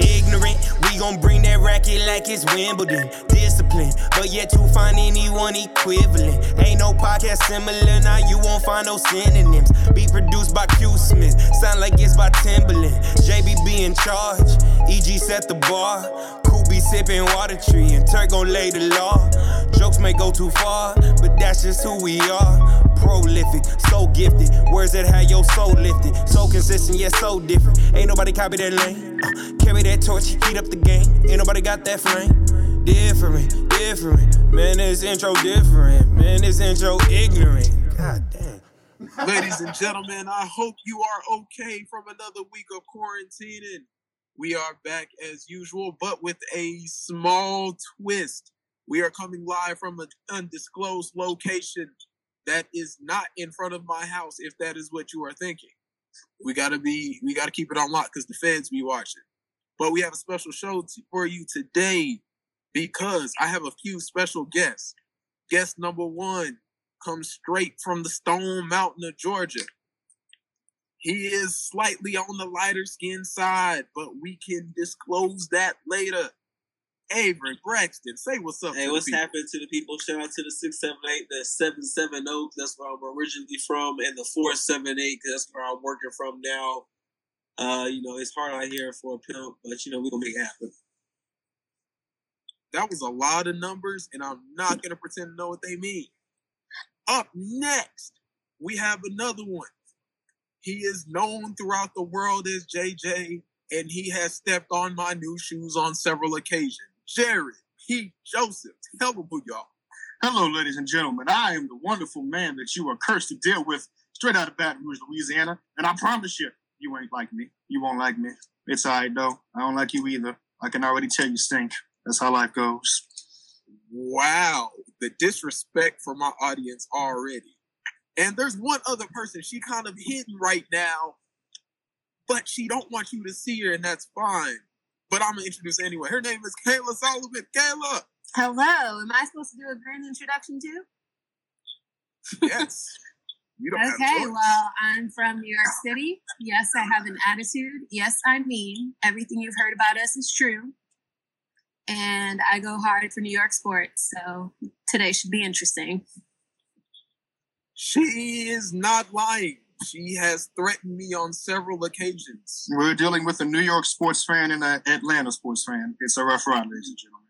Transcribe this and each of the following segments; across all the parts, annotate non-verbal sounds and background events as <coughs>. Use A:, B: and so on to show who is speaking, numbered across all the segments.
A: Ignorant, we gon' bring that racket like it's Wimbledon. Discipline, but yet to find anyone equivalent. Ain't no podcast similar, now you won't find no synonyms. Be produced by Q Smith, sound like it's by Timbaland. JBB in charge, EG set the bar. Be sipping water tree, and Turk gon' lay the law. Jokes may go too far, but that's just who we are. Prolific, so gifted. Words that have your soul lifted. So consistent, yet so different. Ain't nobody copy that lane. Uh, carry that torch, heat up the game. Ain't nobody got that flame. Different, different. Man, this intro different. Man, this intro ignorant. God damn.
B: Ladies and gentlemen, I hope you are okay from another week of quarantining. We are back as usual, but with a small twist. We are coming live from an undisclosed location that is not in front of my house if that is what you are thinking. We gotta be we gotta keep it on lock because the feds be watching. But we have a special show t- for you today because I have a few special guests. Guest number one comes straight from the Stone Mountain of Georgia. He is slightly on the lighter skin side, but we can disclose that later. Avery Braxton, say what's up.
C: Hey, what's happening to the people? Shout out to the 678, the 770, that's where I'm originally from, and the 478, that's where I'm working from now. Uh, you know, it's hard out here for a pimp, but you know, we're gonna make it happen.
B: That was a lot of numbers, and I'm not gonna pretend to know what they mean. Up next, we have another one. He is known throughout the world as JJ, and he has stepped on my new shoes on several occasions. Jared Pete, Joseph, who y'all.
D: Hello, ladies and gentlemen. I am the wonderful man that you are cursed to deal with straight out of Baton Rouge, Louisiana. And I promise you, you ain't like me. You won't like me. It's all right, though. I don't like you either. I can already tell you stink. That's how life goes.
B: Wow. The disrespect for my audience already. And there's one other person she kind of hidden right now, but she don't want you to see her, and that's fine. But I'm gonna introduce anyway. Her name is Kayla Solomon. Kayla.
E: Hello. Am I supposed to do a grand introduction too?
B: Yes. You don't have
E: Okay, well, I'm from New York City. Yes, I have an attitude. Yes, I'm mean. Everything you've heard about us is true. And I go hard for New York sports. So today should be interesting.
B: She is not lying. She has threatened me on several occasions.
D: We're dealing with a New York sports fan and an Atlanta sports fan. It's a rough ride, ladies and gentlemen.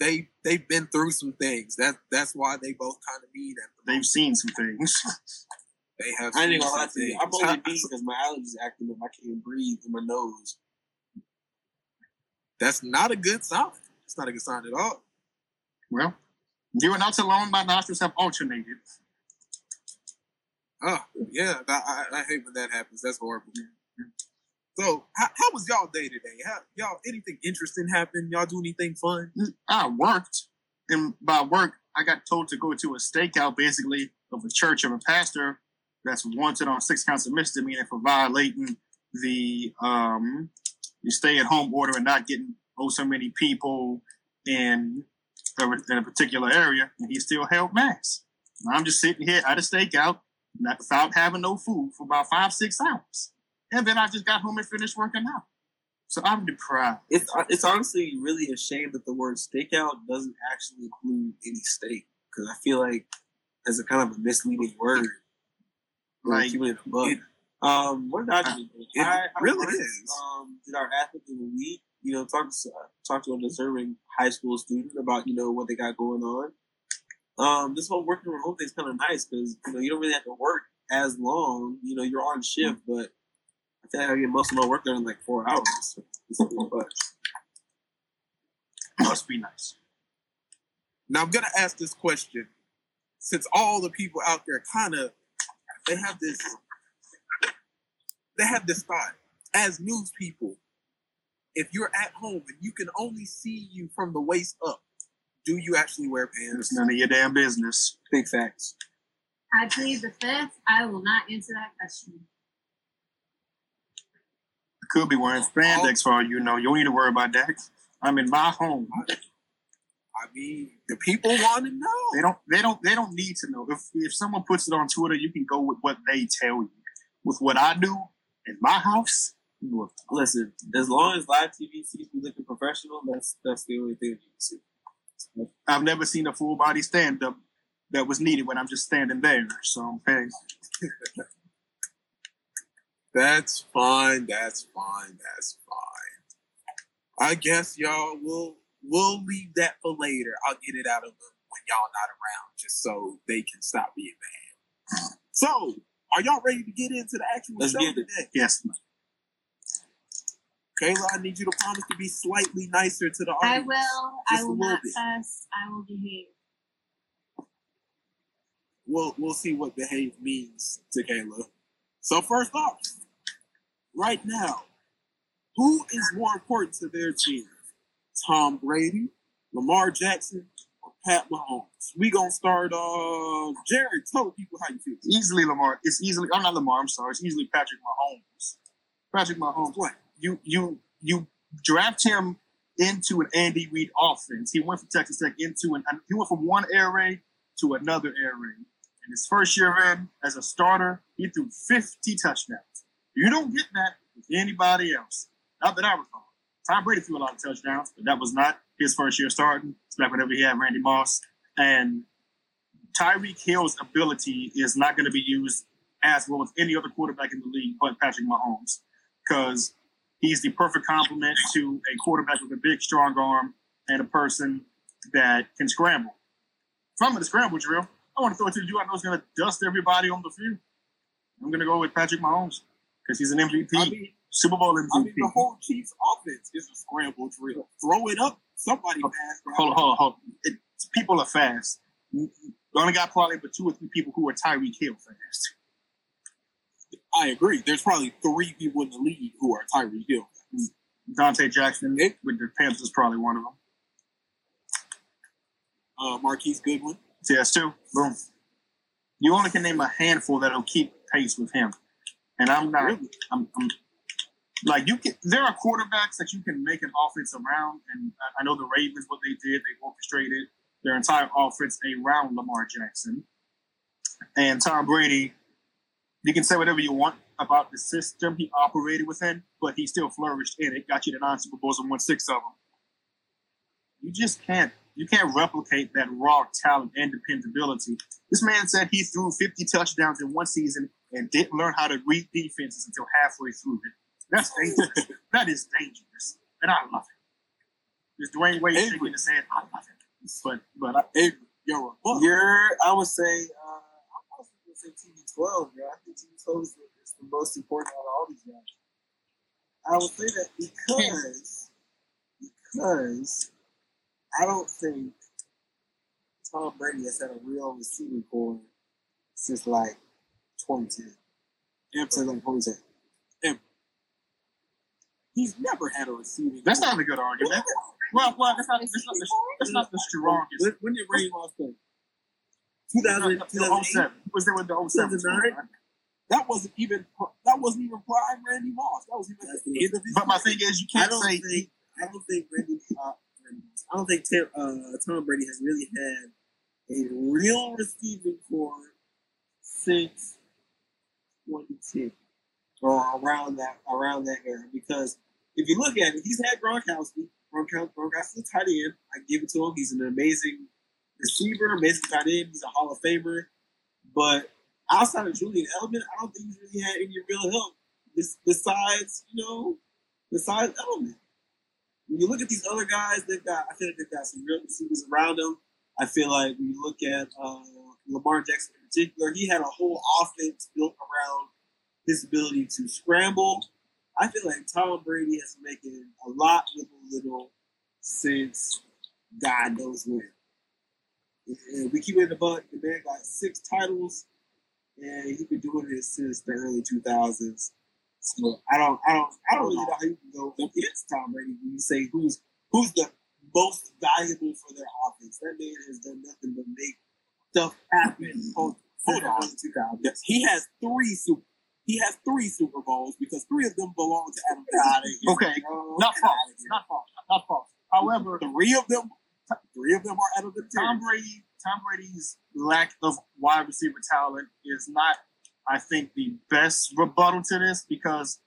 B: They they've been through some things. That that's why they both kind of mean at the
D: They've seen some things. <laughs>
B: They have.
C: I ain't gonna lie to you. I'm only <laughs> beat because my allergies acting up. I can't breathe in my nose.
B: That's not a good sign. It's not a good sign at all.
D: well, you are not alone. My nostrils have alternated.
B: Oh yeah, I, I, hate when that happens. That's horrible. So, how, how was y'all day today? How, y'all anything interesting happen? Y'all do anything fun?
D: I worked, and by work, I got told to go to a stakeout, basically, of a church of a pastor that's wanted on six counts of misdemeanor for violating the um the stay-at-home order and not getting oh so many people in a, in a particular area, and he still held mass. I'm just sitting here at a stakeout, not without having no food for about five, six hours, and then I just got home and finished working out. So I'm deprived.
C: It's it's honestly really a shame that the word stakeout doesn't actually include any steak because I feel like it's a kind of a misleading word.
D: Like,
C: Like it. Um, what did I do?
B: It
C: I, I
B: really is.
C: Um, did our athlete of the week? You know, talk to talk to a deserving high school student about you know what they got going on. Um, this whole working from home thing is kind of nice because you know you don't really have to work as long. You know, you're on shift, but I like I get most of my work done in like four hours. So it's not too much.
D: Must be nice.
B: Now I'm gonna ask this question, since all the people out there kind of they have this they have this thought as news people. If you're at home and you can only see you from the waist up, do you actually wear pants?
D: It's none of your damn business.
C: Big facts.
E: I plead the fifth. I will not answer that question.
D: I Could be wearing spandex for all you know. You don't need to worry about that. I'm in my home.
B: I mean, the people want to know.
D: They don't. They don't. They don't need to know. If if someone puts it on Twitter, you can go with what they tell you. With what I do in my house,
C: Listen, as long as live TV sees me looking professional, that's that's the only thing you can see.
D: I've never seen a full body stand up that was needed when I'm just standing there. So hey, <laughs>
B: That's fine. That's fine. That's fine. I guess y'all will we'll leave that for later. I'll get it out of them when y'all not around, just so they can stop being mad. So, are y'all ready to get into the actual
C: Let's
B: show today?
D: yes,
B: Kayla, I need you to promise to be slightly nicer to the audience.
E: I will.
B: Just
E: I
B: a
E: will
B: little
E: not
B: bit.
E: fuss. I will behave.
B: We'll we'll see what behave means to Kayla. So first off, right now, who is more important to their team? Tom Brady, Lamar Jackson, or Pat Mahomes? We gonna start uh Jared, tell people how you feel.
D: easily Lamar. It's easily. I'm not Lamar. I'm sorry. It's easily Patrick Mahomes. Patrick Mahomes.
B: What?
D: You you you draft him into an Andy Reid offense. He went from Texas Tech into an. He went from one air raid to another air raid. In his first year in as a starter, he threw 50 touchdowns. You don't get that with anybody else. Not that I recall. Tom Brady threw a lot of touchdowns, but that was not his first year starting. It's back whenever he had Randy Moss. And Tyreek Hill's ability is not going to be used as well as any other quarterback in the league but Patrick Mahomes because he's the perfect complement to a quarterback with a big, strong arm and a person that can scramble. If I'm in a scramble drill, I want to throw it to the dude I know is going to dust everybody on the field. I'm going to go with Patrick Mahomes because he's an MVP,
B: I mean,
D: Super Bowl MVP.
B: I mean the whole Chiefs offense is a scramble drill. Throw it up, somebody pass.
D: hold on, hold on, hold on. It, people are fast. You only got probably but two or three people who are Tyreek Hill fast.
B: I agree. There's probably three people in the league who are Tyreek Hill.
D: Dante Jackson with the Panthers is probably one of them.
B: Uh, Marquise Goodwin.
D: TS2, boom. You only can name a handful that'll keep pace with him. And I'm not,
B: Really?
D: I'm, I'm like, you can, there are quarterbacks that you can make an offense around. And I know the Ravens, what they did, they orchestrated their entire offense around Lamar Jackson. And Tom Brady, you can say whatever you want about the system he operated within, but he still flourished in it, got you to nine Super Bowls and won six of them. You just can't you can't replicate that raw talent and dependability. This man said he threw 50 touchdowns in one season and didn't learn how to read defenses until halfway through it. That's dangerous. that is dangerous. And I love it. There's Dwayne Wade
B: Avery.
D: shaking his head. I love it. But but I,
B: Avery, you're a buck.
C: You're, I would say, uh, I'm also going to say TB12, bro. I think TB12 is the, is the most important out of all these guys. I would say that because, because I don't think Tom Brady has had a real receiving corps since like 2010. Since
B: Ever.
C: like 2010.
B: He's never had a receiving.
D: that's
B: core.
D: not a good argument. Well, well, that's not, that's not, the, that's not the strongest.
C: When, when did Randy Moss play? 2000,
D: The
C: 2008?
D: Was there with the 07?
C: 2009?
B: That wasn't even. That wasn't even prime Randy Moss. That was even at the end of his.
D: But my thing is, you
C: I
D: can't
C: don't
D: say
C: think I don't think Randy, uh, Moss- I don't think Tim, uh, Tom Brady has really had a real receiving corps since 2010 or around that around that era. Because if you look at it, he's had Gronkowski. Gronkowski, Gronkowski's a tight end. I give it to him. He's an amazing receiver, amazing tight end. He's a Hall of Famer. But outside of Julian Edelman, I don't think he's really had any real help. Besides, you know, besides Edelman. When you look at these other guys, they've got I feel like they've got some real receivers around them. I feel like when you look at uh, Lamar Jackson in particular, he had a whole offense built around his ability to scramble. I feel like Tom Brady has been making a lot with a little since God knows when. And we keep it in the butt. The man got six titles, and he's been doing it since the early 2000s. So I don't, I don't, I don't really know how you can go against Tom Brady when you say who's who's the most valuable for their offense. That man has done nothing but make stuff happen. Hold, hold on, 2000.
B: He has three super. He has three Super Bowls because three of them belong to Adam.
C: Got
B: Gase.
C: it.
D: Okay, not false, not false, not false. However,
B: Three of them. Three of them are Adam.
D: Tom Brady, Tom Brady's lack of wide receiver talent is not, I think, the best rebuttal to this because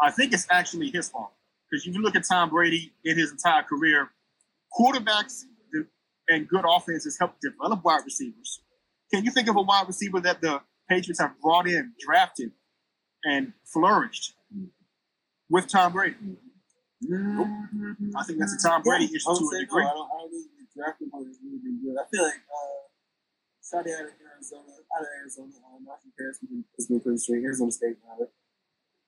D: I think it's actually his fault because if you look at Tom Brady in his entire career, quarterbacks and good offenses help develop wide receivers. Can you think of a wide receiver that the Patriots have brought in, drafted, and flourished with Tom Brady? I think that's a Tom Brady issue to a degree.
C: no. I don't, I don't think the drafting has really been good. I feel like uh, Shotty out of Arizona, out of Arizona, uh, N'Keal Harry has been, pretty straight. Arizona State, rather.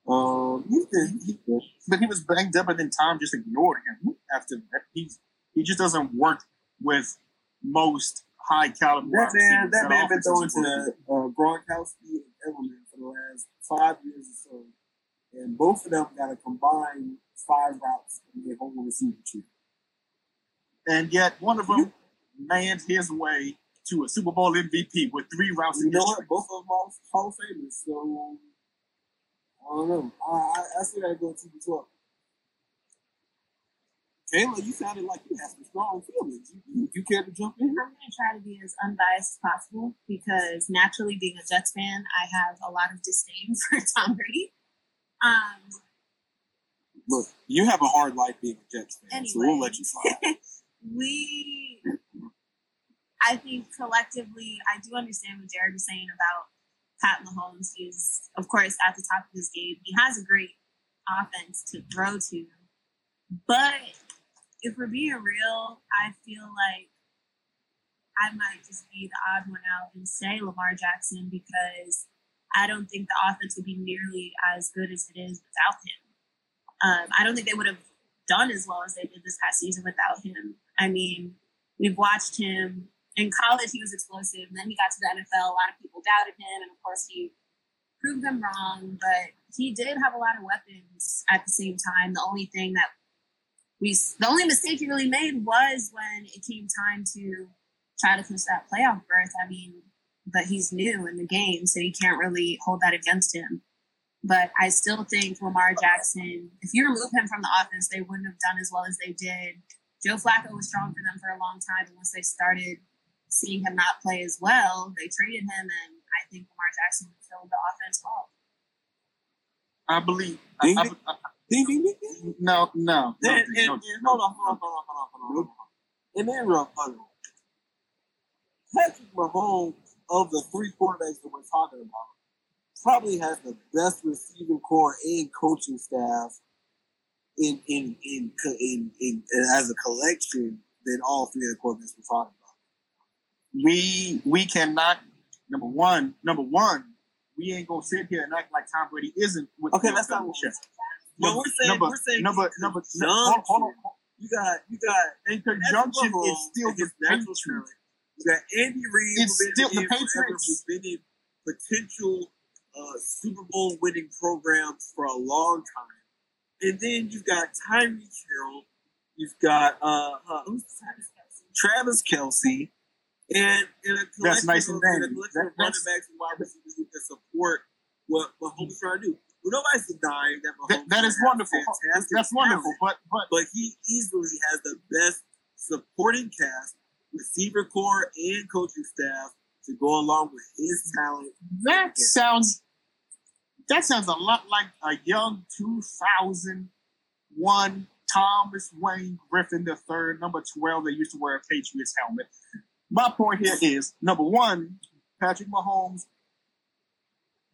C: Um, he's been, he's good.
D: But he was banged up, and then Tom just ignored him after that. He's he just doesn't work with most high caliber.
C: That man, that man been throwing to uh, Gronkowski and Edelman for the last five years or so, and both of them got a combined five routes in their whole receiver tree.
D: and yet one of them manned his way to a Super Bowl MVP with three routes
C: You
D: in
C: know
D: history.
C: what? Both of them are Hall of Famers, so um, I don't know. I, I, I see that going to the twelve. Kayla, you sounded like you had some strong feelings. You, you, you care to jump in?
E: I'm going to try to be as unbiased as possible because naturally, being a Jets fan, I have a lot of disdain <laughs> for Tom Brady. Um,
F: Look, you have a hard life being a Jets fan, so we'll let you slide. <laughs>
E: we, I think collectively, I do understand what Jared was saying about Pat Mahomes. He's, of course, at the top of his game. He has a great offense to throw to. But if we're being real, I feel like I might just be the odd one out and say Lamar Jackson because I don't think the offense would be nearly as good as it is without him. Um, I don't think they would have done as well as they did this past season without him. I mean, we've watched him in college, he was explosive. And then he got to the NFL. A lot of people doubted him. And of course, he proved them wrong. But he did have a lot of weapons at the same time. The only thing that we, the only mistake he really made was when it came time to try to push that playoff berth. I mean, but he's new in the game, so you can't really hold that against him. But I still think Lamar Jackson, if you remove him from the offense, they wouldn't have done as well as they did. Joe Flacco was strong for them for a long time, and once they started seeing him not play as well, they traded him, and I think Lamar Jackson filled the offense well.
D: I believe. I,
F: Ding,
D: I. I,
F: Ding, ding, ding, ding.
D: no, no, no,
C: And, and,
D: no,
C: and
D: no.
C: hold on, hold on, hold on, hold on, hold on, hold on. And then real funny. Patrick Mahomes, of the three quarterbacks that we're talking about, probably has the best receiving corps and coaching staff in in in in, in, in as a collection than all three of the quarterbacks we're talking about.
D: we we cannot. Number one, number one, we ain't gonna sit here and act like Tom Brady isn't. With
C: Okay, that's not what
D: Belichick.
C: No, we're saying
D: number,
C: we're saying
D: number, number,
C: conjunction.
D: hold, hold on.
C: You got you got
D: In conjunction, it's still the
C: his natural talent. You got Andy Reid,
D: It's still the
C: the game forever,
D: Patriots.
C: been in potential uh, Super Bowl winning programs for a long time. And then you've got Tyreek Hill, you've got uh, uh, Travis Kelce, and, and a
D: That's
C: collection
D: nice
C: of,
D: and
C: and a collection
D: That-
C: of running backs and wide receivers who can support what Mahomes trying to do. Well, nobody's denying that Mahomes
D: That, that is wonderful. That's wonderful. But but
C: but he easily has the best supporting cast, receiver corps, and coaching staff to go along with his talent.
D: that sounds that sounds a lot like a young 2001 Thomas Wayne Griffin III, number 12, that used to wear a Patriots helmet. My point here is number one, Patrick Mahomes.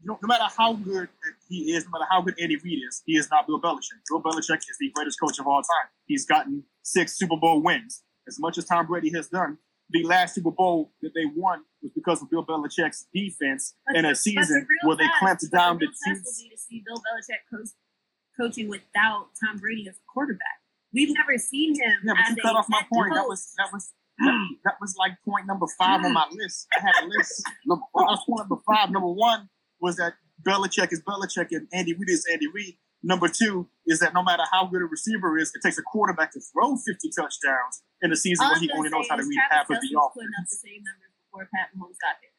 D: You know, no matter how good he is, no matter how good Andy Reid is, he is not Bill Belichick. Bill Belichick is the greatest coach of all time. He's gotten six Super Bowl wins. As much as Tom Brady has done, the last Super Bowl that they won was because of Bill Belichick's defense in a season where they clamped down the
E: will be to see Bill Belichick coach, coaching without Tom Brady as a quarterback. We've never seen him.
D: Yeah, but you cut off my point. That was that was that, that was like point number five on my list. I had a list. <laughs> Number, that was point number five. Number one was that Belichick is Belichick and Andy Reid is Andy Reid. Number two is that no matter how good a receiver is, it takes a quarterback to throw 50 touchdowns in a season
E: All
D: where he only knows how to read
E: Travis
D: half of the
E: was putting up
D: offense.
E: the same numbers before Pat Mahomes got there.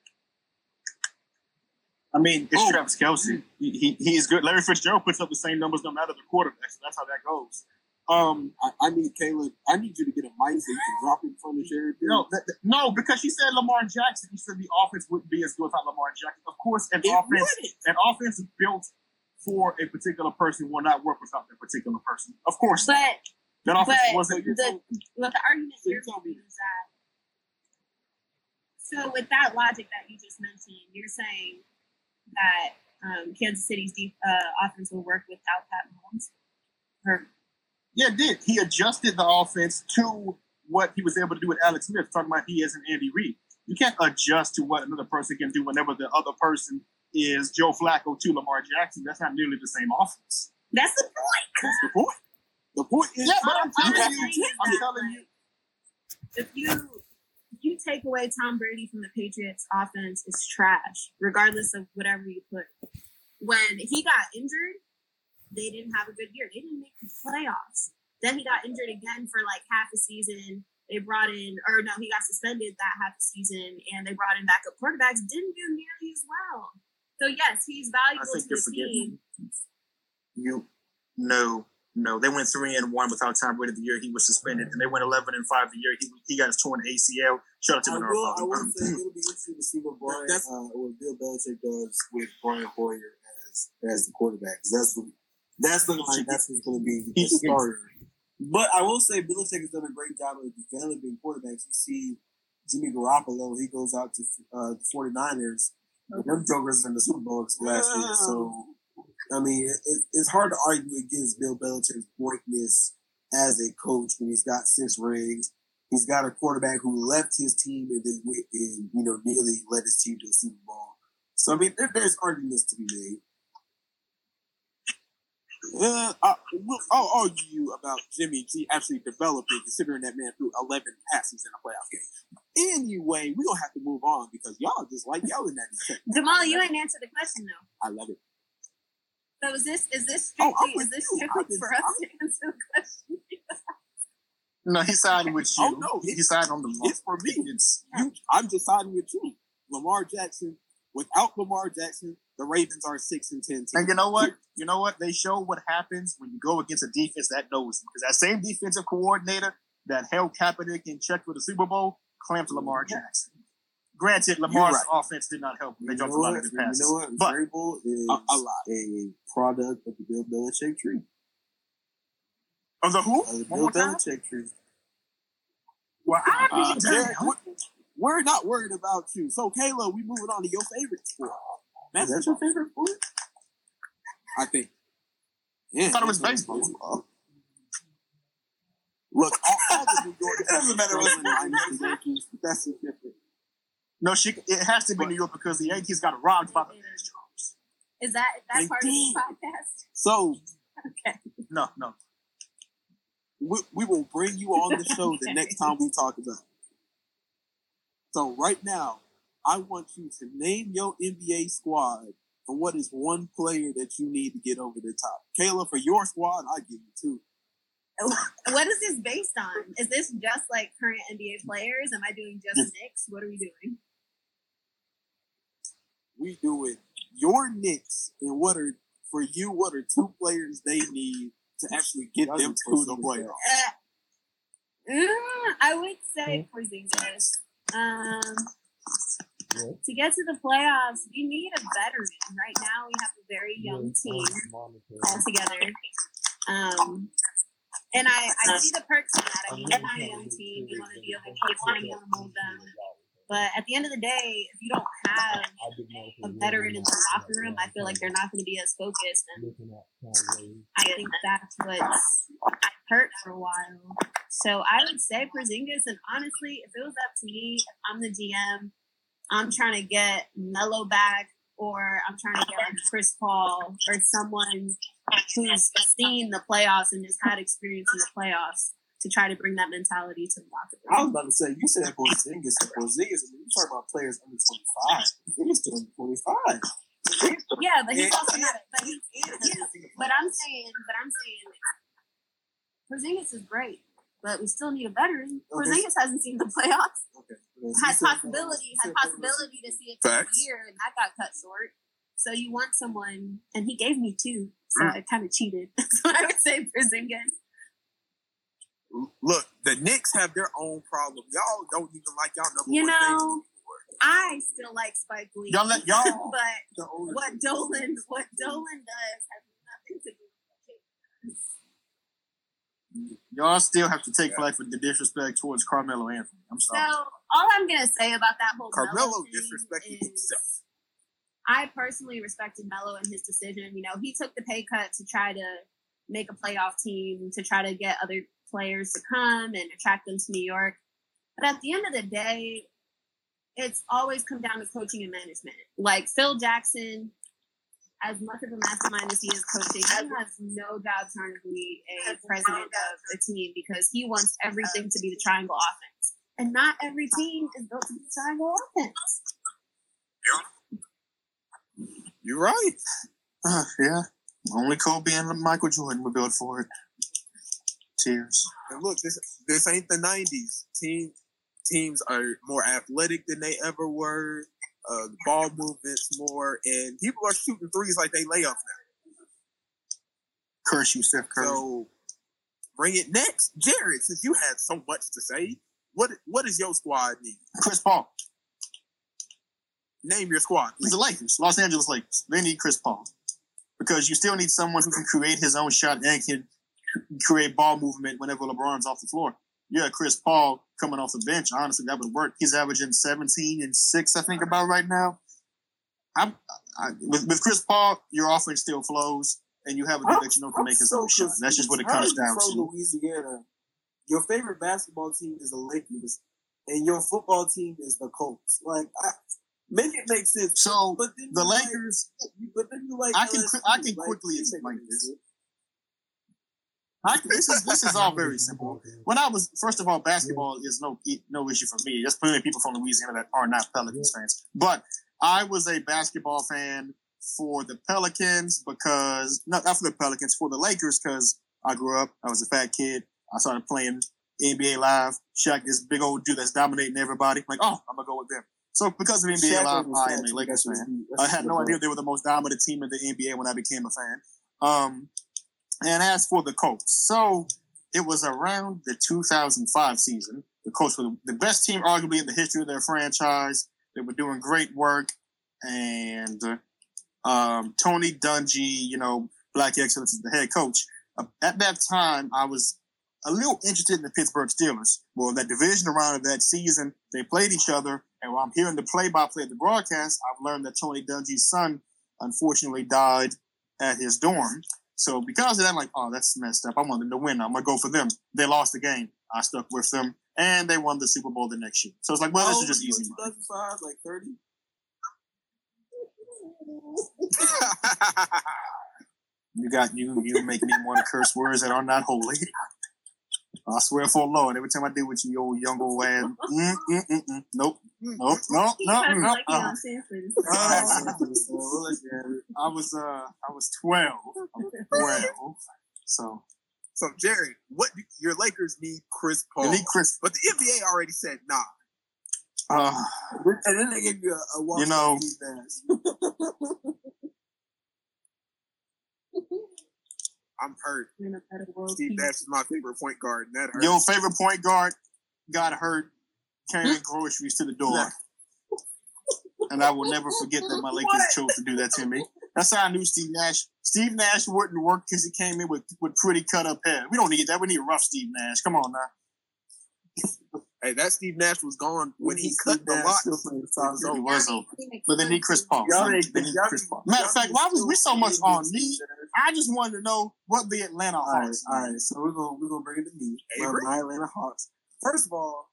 D: I mean, it's
F: Oh.
D: Travis Kelce. He, he, he is good. Larry Fitzgerald puts up the same numbers no matter the quarterback, so that's how that goes. Um,
C: I, I need Caleb. I need you to get a mic so you can drop in front of Sherry.
D: No, that, that- no, because she said Lamar Jackson. She said the offense wouldn't be as good without Lamar Jackson. Of course, an
C: It
D: offense,
C: wouldn't.
D: an offense built for a particular person will not work without that particular person. Of course,
E: But
D: that offense
E: but
D: wasn't.
E: the what the argument
B: So
E: you're
B: you told me-
E: making is that. So with that logic that you just mentioned, you're saying that um, Kansas City's deep, uh, offense will work without Pat Mahomes. Or
D: Yeah, it did. He adjusted the offense to what he was able to do with Alex Smith, talking about he is an Andy Reid. You can't adjust to what another person can do whenever the other person is Joe Flacco to Lamar Jackson. That's not nearly the same offense.
E: that's the point.
B: That's the point. The point is,
D: Yeah, but I'm
E: I'm
D: telling
E: saying
D: you, I'm
E: that,
D: telling you.
E: If you you take away Tom Brady from the Patriots offense, it's trash, regardless of whatever you put. When he got injured, they didn't have a good year. They didn't make the playoffs. Then he got injured again for like half a season. They brought in, or no, he got suspended that half a season, and they brought in backup quarterbacks. Didn't do nearly as well. So yes, he's
D: I
E: valuable
D: think
E: to
D: you're
E: the team.
D: forgetting.
G: You no, no. They went three and one without Tom Brady the year he was suspended, and they went eleven and five the year he he got his torn ACL. Shout out to
C: I will, I will <clears throat> say it'll be interesting to see what Brian,
B: That's-
C: uh, what Bill Belichick does with Brian Hoyer as as the quarterback. That's what, that's looking like that's what's going to be the starter. But I will say Belichick has done a great job of developing quarterbacks. You see Jimmy Garoppolo, he goes out to uh, the 49ers. and Them jokers in the Super Bowl last year. So, I mean, it, it, it's hard to argue against Bill Belichick's greatness as a coach when he's got six rings. He's got a quarterback who left his team and then went and, you know, nearly led his team to a Super Bowl. So, I mean, there, there's arguments to be made.
B: Uh, I, we'll, I'll argue you about Jimmy G actually developing, considering that man threw 11 passes in a playoff game. Anyway, we're going to have to move on because y'all just like yelling at each other.
E: Jamal, you ain't answered the question though.
B: I love it.
E: So is this is this
B: Oh,
E: strictly
B: I'm
E: is this strictly
B: I'm
E: for us to answer the question?
D: No, he sided with oh, you.
B: Oh, no,
D: he
B: it's-
D: sided on the
B: It's for me.
D: It's
B: You, I'm just siding with you. Lamar Jackson. Without Lamar Jackson, the Ravens are 6 and 10 team.
D: And you know what? You know what? They show what happens when you go against a defense that knows because that same defensive coordinator that held Kaepernick in check for the Super Bowl clamped Lamar Jackson. Granted, Lamar's
B: right.
D: offense did not help. They
C: You
D: jumped
C: know
D: a lot
C: what?
D: of his
C: You
D: passes.
C: know what?
D: But
C: Vrabel is
B: A- a lot.
C: a product of the Bill Belichick tree.
D: of the who?
C: Of the
D: One
C: Bill
D: more time?
C: Belichick tree.
D: Well, I
B: Uh,
D: mean,
B: Jared, we're, we're not worried about you. So, Kayla, we moving on to your favorite sport.
C: Is that your favorite sport?
B: I think. Yeah,
D: I thought it was
B: that's what
D: baseball.
B: Look, all, all the New York <laughs>
C: It doesn't matter what's
B: Giants, Yankees, Yankees, but that's just different.
D: No, she. It has to be New York because the Yankees got robbed by the Astros.
E: Is that is that
B: They
E: part of
B: the
E: podcast?
B: So <laughs>
E: Okay.
D: No, no.
B: we, we will bring you on the show the next time we talk about it. So right now, I want you to name your NBA squad and what is one player that you need to get over the top. Kayla, for your squad, I give you two. <laughs>
E: What is this based on? Is this just like current NBA players? Am I doing just Knicks? What are we doing?
B: We do it your Knicks and what are for you, what are two players they need to actually get them to the playoffs?
E: Uh, mm, I would say Porzingis. Um, to get to the playoffs, we need a veteran. Right now, we have a very young team altogether. Um, and I, I see the perks of that. I mean, you want a young team, you want to be able to keep playing, you want to mold them. But at the end of the day, if you don't have a veteran in the locker room, I feel like they're not going to be as focused. And I think that's what's hurt for a while. So I would say Porzingis. And honestly, if it was up to me, if I'm the GM, I'm trying to get Melo back, or I'm trying to get like Chris Paul or someone who's seen the playoffs and has had experience in the playoffs to try to bring that mentality to the locker room.
C: I was about to say, you said Porzingis. and Porzingis, I mean, you talk about players under 25. He's still 25.
E: Yeah, but he's also not. But he, yeah, but I'm saying, but I'm saying, Porzingis is great, but we still need a veteran.
C: Okay.
E: Porzingis hasn't seen the playoffs.
C: Okay. Well,
E: Had possibility,
C: you
E: had possibility to see it this year, and that got cut short. So you want someone, and he gave me two, so
B: Mm.
E: I kind of cheated. <laughs> so I would say Porzingis.
B: Look, the Knicks have their own problem. Y'all don't even like y'all number
E: You
B: one favorite
E: know. I still like Spike Lee.
D: Y'all let y'all. <laughs>
E: but <laughs> what Dolan what Dolan does has nothing to do with it.
D: Y'all still have to take flight for the disrespect towards Carmelo Anthony. I'm sorry.
E: So all I'm gonna say about that whole
B: Carmelo
E: thing
B: disrespected himself.
E: I personally respected Melo and his decision. You know, he took the pay cut to try to make a playoff team, to try to get other players to come and attract them to New York. But at the end of the day, it's always come down to coaching and management. Like Phil Jackson, as much of a mastermind as he is coaching, he has no doubt trying to be a president of a team because he wants everything to be the triangle offense. And not every team is built to be the triangle offense.
B: You're right.
D: Uh, yeah. Only Kobe and Michael Jordan were built for it. Tears.
B: And look, this this ain't the '90s. Team teams are more athletic than they ever were. Uh, the ball movements more, and people are shooting threes like they layups now.
D: Curse you, Steph Curry.
B: So bring it next, Jared. Since you had so much to say, what what does your squad need?
D: Chris Paul.
B: Name your squad.
D: The Lakers, Los Angeles Lakers. They need Chris Paul because you still need someone who can create his own shot and can create ball movement whenever LeBron's off the floor. Yeah, Chris Paul coming off the bench. Honestly, that would work. He's averaging 17 and six, I think, about right now. I'm, I, with, with Chris Paul, your offense still flows, and you have a dude that you know can make his own shot. That's just what it comes
C: How are you
D: down to.
C: Louisiana. Your favorite basketball team is the Lakers, and your football team is the Colts. Like, I, make it make sense.
D: So
C: But then
D: the
C: you like-
D: Lakers,
C: but then you like
D: I can I can
C: like,
D: quickly explain this.
C: sense.
D: I, this is this is all very simple. When I was first of all, basketball is no no issue for me. There's plenty of people from Louisiana that are not Pelicans fans, but I was a basketball fan for the Pelicans because not, not for the Pelicans for the Lakers because I grew up. I was a fat kid. I started playing NBA Live. Shaq, this big old dude that's dominating everybody. like, oh, I'm gonna go with them. So because of NBA
C: Shaq
D: Live, I am a Lakers fan. I had no idea they were the most dominant team in the NBA when I became a fan. Um, and as for the Colts, so it was around the 2005 season. The Colts were the best team, arguably, in the history of their franchise. They were doing great work, and um, Tony Dungy, you know, Black Excellence is the head coach. Uh, at that time, I was a little interested in the Pittsburgh Steelers. Well, that division round of that season, they played each other, and while I'm hearing the play-by-play of the broadcast, I've learned that Tony Dungy's son unfortunately died at his dorm. So because of that, I'm like, oh, that's messed up. I want them to win. I'm gonna go for them. They lost the game. I stuck with them, and they won the Super Bowl the next year. So it's like, well,
C: How
D: this is just easy.
C: in 2005, like 30. <laughs>
D: You got you. You make me want to curse words that are not holy. <laughs> I swear for Lord, every time I deal with you, you old young old lad. Mm, mm, mm, mm. Nope, nope, nope, nope, nope. uh. Uh,
C: We'll let you have it.
D: I was uh, I was twelve. I was twelve. So
B: so Jared, what do, your Lakers need Chris Paul,
D: you need Chris.
B: but the NBA already said nah.
D: Uh,
C: And then they gave you a, a walk
D: You know- <laughs> <laughs>
B: I'm hurt.
E: In a
B: Steve. Nash is my favorite point guard, and that hurts.
D: your favorite point guard got hurt carrying groceries to the door. And I will never forget that my Lakers chose to do that to me. That's how I knew Steve Nash. Steve Nash wouldn't work because he came in with, with pretty cut up hair. We don't need that. We need rough Steve Nash. Come on now.
B: Hey, that Steve Nash was gone when he
C: Steve
B: cut the
C: lock.
B: lot.
C: still playing songs.
D: It was over. But they need Chris Paul.
C: Y'all
D: They
C: ain't-
D: need
C: y'all
D: Chris Paul. Matter of fact, why was we so much on
C: playing
D: me? I just wanted to know what the Atlanta
C: All right,
D: Hawks.
C: all right. So we're gonna we're gonna bring it to me. My,
B: Avery?
C: my Atlanta Hawks. First of all,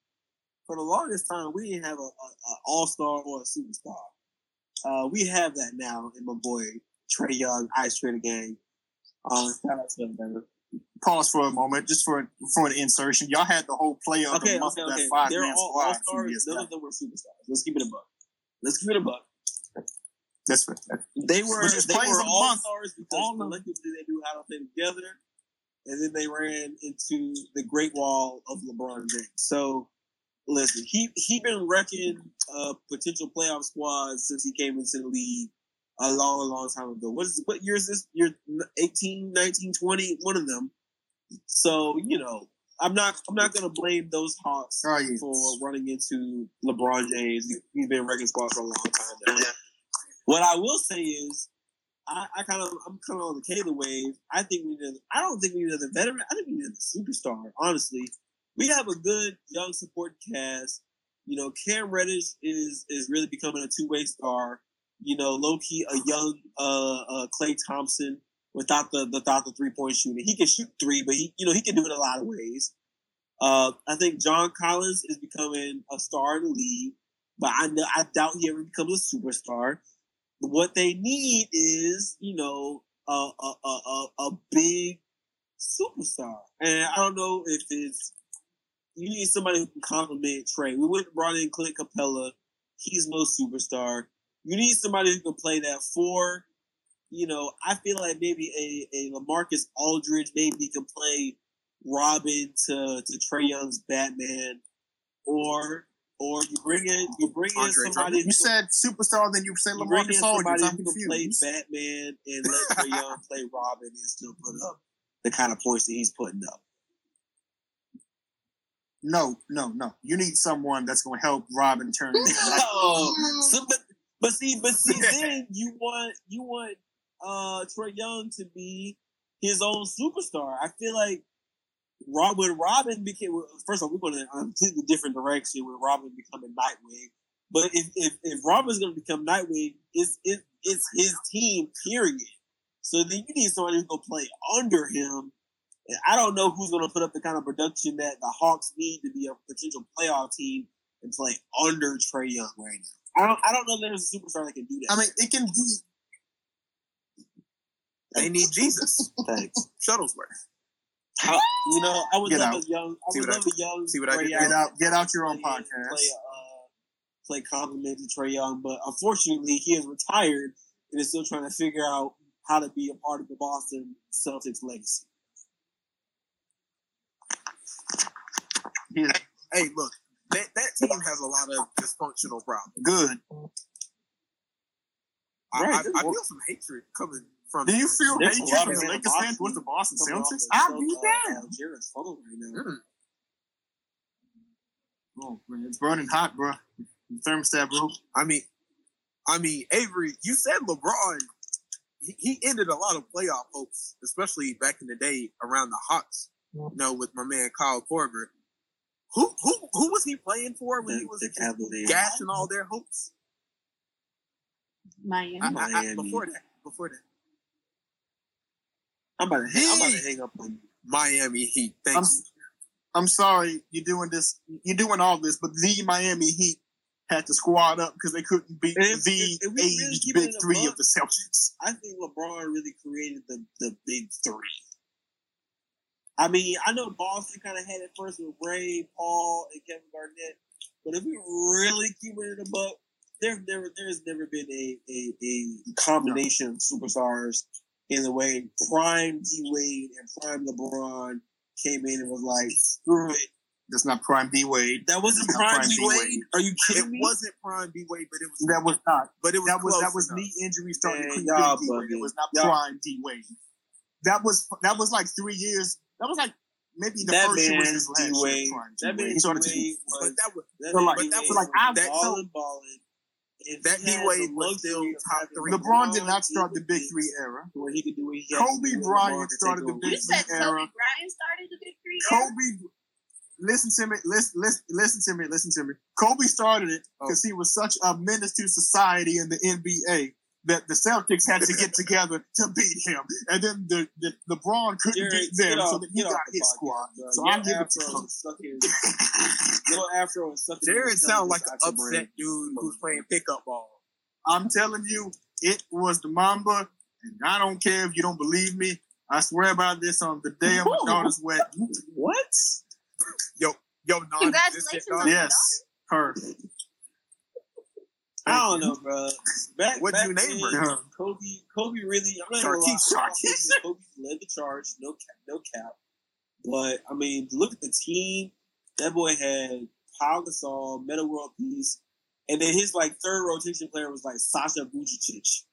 C: for the longest time, we didn't have a, a, a all star or a superstar. Uh, we have that now in my boy Trae Young, Ice Trader Gang. Um, shout out to them, brother.
D: Pause for a moment, just for for an insertion. Y'all had the whole play of
C: Okay,
D: the month
C: okay,
D: that five
C: They're
D: man
C: all
D: squad
C: all stars. None of them were superstars. Let's keep it a buck. Let's keep it a buck.
D: That's fair.
C: They were they were all
D: month.
C: stars because
D: All
C: collectively they knew how to play together, and then they ran into the Great Wall of LeBron James. So, listen, he he been wrecking uh, potential playoff squads since he came into the league a long, long time ago. What is what year is this? Year 18, 19, 20, one of them. So you know I'm not. I'm not gonna blame those Hawks
D: Oh,
C: for running into LeBron James. He's been wrecking squad for a long time now. What I will say is, I, I kind of, I'm kind of on the Taylor wave. I think we need. I don't think we need another veteran. I think we need a superstar. Honestly, we have a good young support cast. You know, Cam Reddish is is really becoming a two way star. You know, low key a young uh, uh Klay Thompson without the without the three point shooting. He can shoot three, but he you know he can do it a lot of ways. Uh, I think John Collins is becoming a star in the league, but I know, I doubt he ever becomes a superstar. What they need is you know a a a, a, big superstar, and I don't know if it's you need somebody who can complement Trae. We went and brought in Clint Capela. He's no superstar. You need somebody who can play that four. You know, I feel like maybe a, a LaMarcus Aldridge maybe can play Robin to, to Trae Young's Batman. Or or you bring in you bring in
B: Andre
C: somebody
D: You said superstar, then you said
C: you
D: LeBron Aldridge.
C: somebody
D: I'm
C: who can play. Batman and let Trae <laughs> Young play Robin and still put up the kind of points that he's putting up.
D: No, no, no. You need someone that's going to help Robin turn. into- like,
C: Oh, so, but see, but <laughs> see, then you want you want uh Trae Young to be his own superstar. I feel like Rob when Robin became first of all, we're going to a completely different direction with Robin becoming Nightwing. But if if, if Robin's going to become Nightwing, it's it, it's his team. Period. So then you need somebody who can play under him. And I don't know who's going to put up the kind of production that the Hawks need to be a potential playoff team and play under Trae Young right now. I don't. I don't know that there's a superstar that can do that.
D: I mean, it can be.
B: They need Jesus.
C: Thanks.
B: Shuttlesworth.
C: You know, I would
D: Get
C: love
D: out.
C: a young. I
B: See
C: would
B: what I
C: love a young.
B: see what I did
C: Young
D: Get out, get out your own
C: play-
D: podcast.
C: Play, uh, play compliment to Trae Young, but unfortunately, he is retired and is still trying to figure out how to be a part of the Boston Celtics legacy.
D: He's
B: Hey, look, that, that team has a lot of dysfunctional problems.
D: good.
B: I,
C: Right.
B: I, I feel some hatred coming from.
D: Do you feel
C: There's a
D: hatred
C: lot
D: from
C: of
D: the Lakers fans towards the Boston
C: Coming off
D: Celtics?
C: the
D: I'll
C: Celt-
D: be
C: uh,
D: damned.
C: Algeria's right now.
B: Mm.
D: Oh, man, it's burning hot, bro. The thermostat, bro.
B: I mean, I mean, Avery, you said LeBron. He, he ended a lot of playoff hopes, especially back in the day around the Hawks. You know, with my man Kyle Korver. Who who who was he playing for when he was
C: the Cavaliers.
B: gashing all their hopes?
E: Miami.
B: I- I- I-
C: Miami.
B: before that, before that,
C: I'm about to hang. I'm about to hang up on.
B: Miami Heat. Thank
D: I'm,
B: you.
D: I'm sorry you're doing this. You're doing all this, but the Miami Heat had to squad up because they couldn't beat
C: If-
D: the
C: if- if we really
D: age
C: keep it
D: big
C: in
D: three
C: buck-
D: of the Celtics.
C: I think LeBron really created the the big three. I mean, I know Boston kind of had it first with Ray, Paul, and Kevin Garnett, but if we really keep it in a buck, there, there, there's never been a, a, a combination of superstars in the way prime D Wade and prime LeBron came in and was like, screw it.
D: That's not prime D Wade.
C: That wasn't prime
D: prime
C: D
D: D-Wade.
C: Are you
B: It
C: kidding me?
B: It wasn't prime D Wade, but it was
D: That was not.
B: but it was
D: That was that was
B: enough.
D: knee injury starting to
C: Man, y'all
D: Wade. It was not
C: Y'all-
D: prime D Wade. That was that was like three years. That was like maybe the
C: That
D: first year was his last year.
C: D-Wade,
D: Prime
C: that
D: D Wade.
C: man
D: He started to
B: But that was
C: That
D: So, like-
B: but that
C: was
B: was
D: like, I'm
B: that-
C: balling, balling. And
B: That
C: he
B: D-Wade was still top three.
D: LeBron did not start the big three era.
C: Where he could do what he
D: Kobe Bryant started
C: take
D: the
C: over.
D: big
E: You said Kobe. Bryant started the big three. era?
D: Kobe, listen to me, listen, listen, listen to me, listen to me. Kobe started it
C: Oh.
D: because he was such a menace to society in the NBA that the Celtics had to get together to beat him, and then the, the LeBron couldn't
C: Jared,
D: beat them,
C: off-
D: so that he got
C: the
D: his
C: podcast,
D: squad.
C: bro.
D: So
C: Your
D: I'll give it to
C: afro
D: Kobe.
C: is stuck in- Little afro is stuck in
B: Jared sounds like an
C: intelligence out your
B: upset dude who's playing pickup ball.
D: I'm telling you, it was the Mamba, and I don't care if you don't believe me. I swear about this on the day of my <laughs> daughter's wedding.
C: brain. What?
B: Yo, non-existent
E: Congratulations on
B: daughter.
D: Yes, her.
C: I don't know, bro. Back,
B: What'd
C: back
B: you name
C: then? Kobe, Kobe really. I'm not gonna lie.
B: Sharkeisha.
C: Kobe, led the charge. No cap. No cap. But I mean, look at the team. That boy had Pau Gasol, Metta World Peace, and then his like third rotation player was like Sasha Vujacic.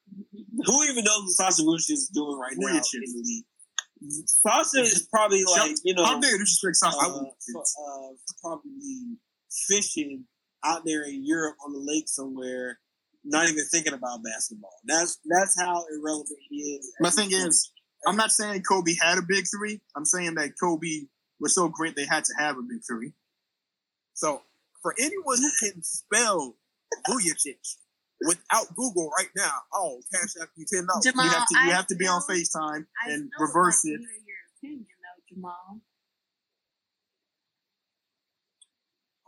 C: Who even knows what Sasha Vujacic is doing right now
D: Vujacic.
C: in the league? Sasha is probably like you know
D: How dare you disrespect Sasha?
C: Uh, uh, probably fishing out there in Europe on the lake somewhere, not even thinking about basketball. That's that's how irrelevant he is.
D: My thing is, I'm not saying Kobe had a big three. I'm saying that Kobe was so great they had to have a big three.
B: So for anyone who can spell Vujacic without Google right now, oh, cash out you ten dollars.
E: Jamal,
D: you have to you
E: I
D: have to be on FaceTime and reverse it.
E: to opinion, though, Jamal.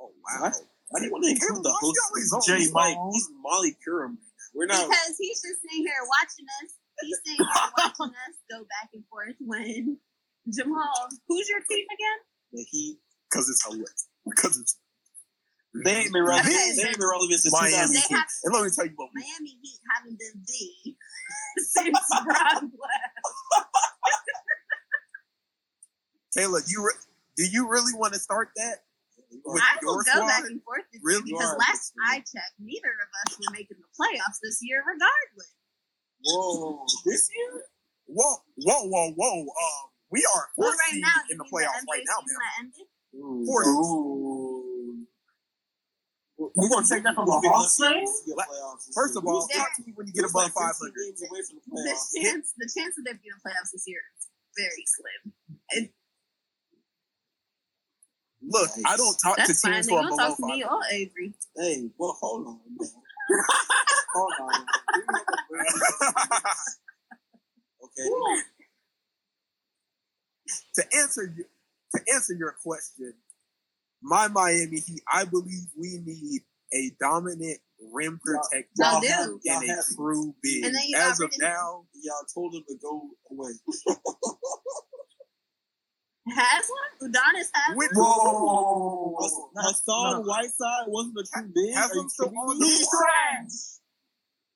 B: Oh wow.
C: What? Why do you want to include the host?
B: always
D: Jay
C: He's he's Molly Curran. We're not.
E: Because he's just sitting here watching us. He's sitting here <laughs> watching us go back and forth when Jamal, who's your team again?
C: The Heat.
B: Because it's hilarious. Because it's
C: They ain't been relevant.
E: Okay,
C: they ain't been relevant since
B: Miami.
E: They
C: 2002.
E: have
B: and let me tell you what we
E: Miami Heat haven't been the <laughs> since Bron left. <laughs>
B: Taylor, you re- do you really want to start that? With
E: I will go
B: squad?
E: back and forth with
B: Really?
E: you because
C: are
E: last. I checked, neither of us were making the playoffs this year, regardless.
C: Whoa, this year?
B: Whoa, whoa, whoa, whoa. Um, we are
E: Well,
B: fourth
E: right
B: seed
E: now,
B: in the playoffs
E: NBA
B: right now, man.
E: that ended?
C: Ooh.
B: Fourth.
D: We're gonna take that from the
C: We'll
D: Hawks
C: lucky
D: fan?
C: to get
B: Let-
C: playoffs this
B: First of all, talk to me when you get
C: It's like
B: above 500.
C: games away from the
E: The chance, the chance of them being in the playoffs this year is very slim. It,
B: Look, I don't talk
E: that's
B: to
E: fine.
B: teams
E: They
B: who are
E: don't
B: below
E: talk to me or Avery.
C: Hey, well, hold on. <laughs> hold on. Okay.
B: to answer you, to answer your question, my Miami Heat, I believe we need a dominant rim protector
E: Y'all
C: Y'all have- y'all
B: and a
C: have-
B: true big.
E: And then you got
B: As of
E: rid of-
B: now,
C: Y'all told him to go away. <laughs>
E: Has one? Udonis has
B: with
E: one?
D: Whoa!
C: Hassan Whiteside wasn't a true big.
B: have
C: Are you
B: still on the
D: trash.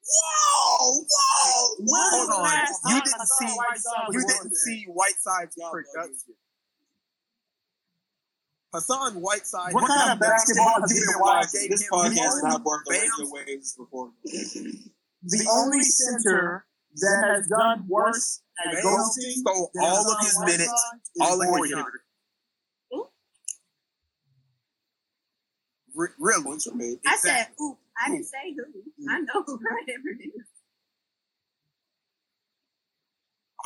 C: Whoa! Whoa!
B: Hold on,
D: last
B: you didn't see
D: Whiteside
B: you didn't see Whiteside's production. Hassan Whiteside.
D: What kind of basketball have you been watching?
C: This
B: him
C: podcast is
B: one
C: not worth the
B: bam.
C: regular waves recording.
D: The only center that has done worse at
B: Bam stole all of his minutes, all of his
D: Boykin.
B: time. Re- Really?
C: Points are made.
E: I said,
B: Exactly.
E: ooh, I didn't say who. Mm-hmm. I know who Brian Everett is.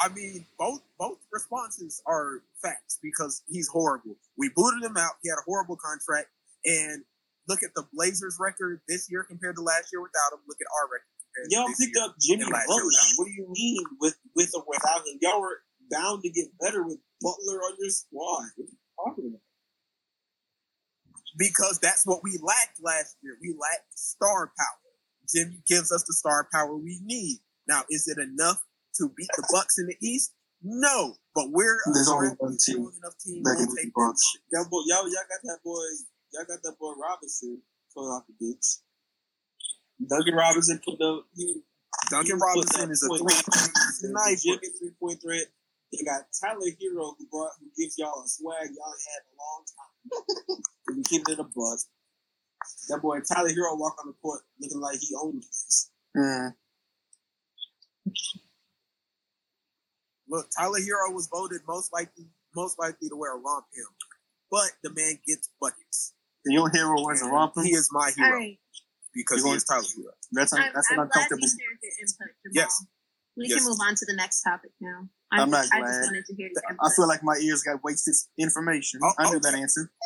B: I mean, both both responses are facts because he's horrible. We booted him out. He had a horrible contract, and look at the Blazers' record this year compared to last year without him. Look at our record. Compared to
C: Y'all picked
B: year.
C: up Jimmy Butler. What do you mean with with or without him? Y'all were bound to get better with Butler on your squad. What are you talking about?
B: because that's what we lacked last year. We lacked star power. Jimmy gives us the star power we need. Now, is it enough to beat the Bucks in the East? No, but we're
H: There's only one team
B: enough team.
H: that can beat
B: take
H: the Bucks.
C: Y'all, boy, y'all, y'all got that boy. Y'all got that boy Robinson coming off the bench. Duncan Robinson put up. He,
B: Duncan
C: he
B: Robinson
C: that
B: is a
C: point.
B: three sniper.
C: Jimmy three point threat. You got Tyler Herro who brought who gives y'all a swag y'all had a long time. to be keeping it a bust. That boy Tyler Herro walk on the court looking like he owned the place.
D: Mm.
B: Look, Tyler Herro was voted most likely most likely to wear a romp him, but the man gets buckets.
D: Your hero was a
B: And
D: romper.
B: He is my hero
E: right.
B: Because
D: You
B: he
D: want-
B: is Tyler Herro.
D: That's,
E: I'm,
D: that's
E: I'm
D: an
E: glad
D: uncomfortable.
E: you shared your input, Jamal.
B: Yes.
E: We
B: Yes.
E: can move on to the next topic now. I
D: I'm
E: just,
D: not
E: I just wanted to hear your input.
D: I feel like my ears got wasted information.
B: Oh,
D: I knew
B: oh.
D: that answer. <laughs>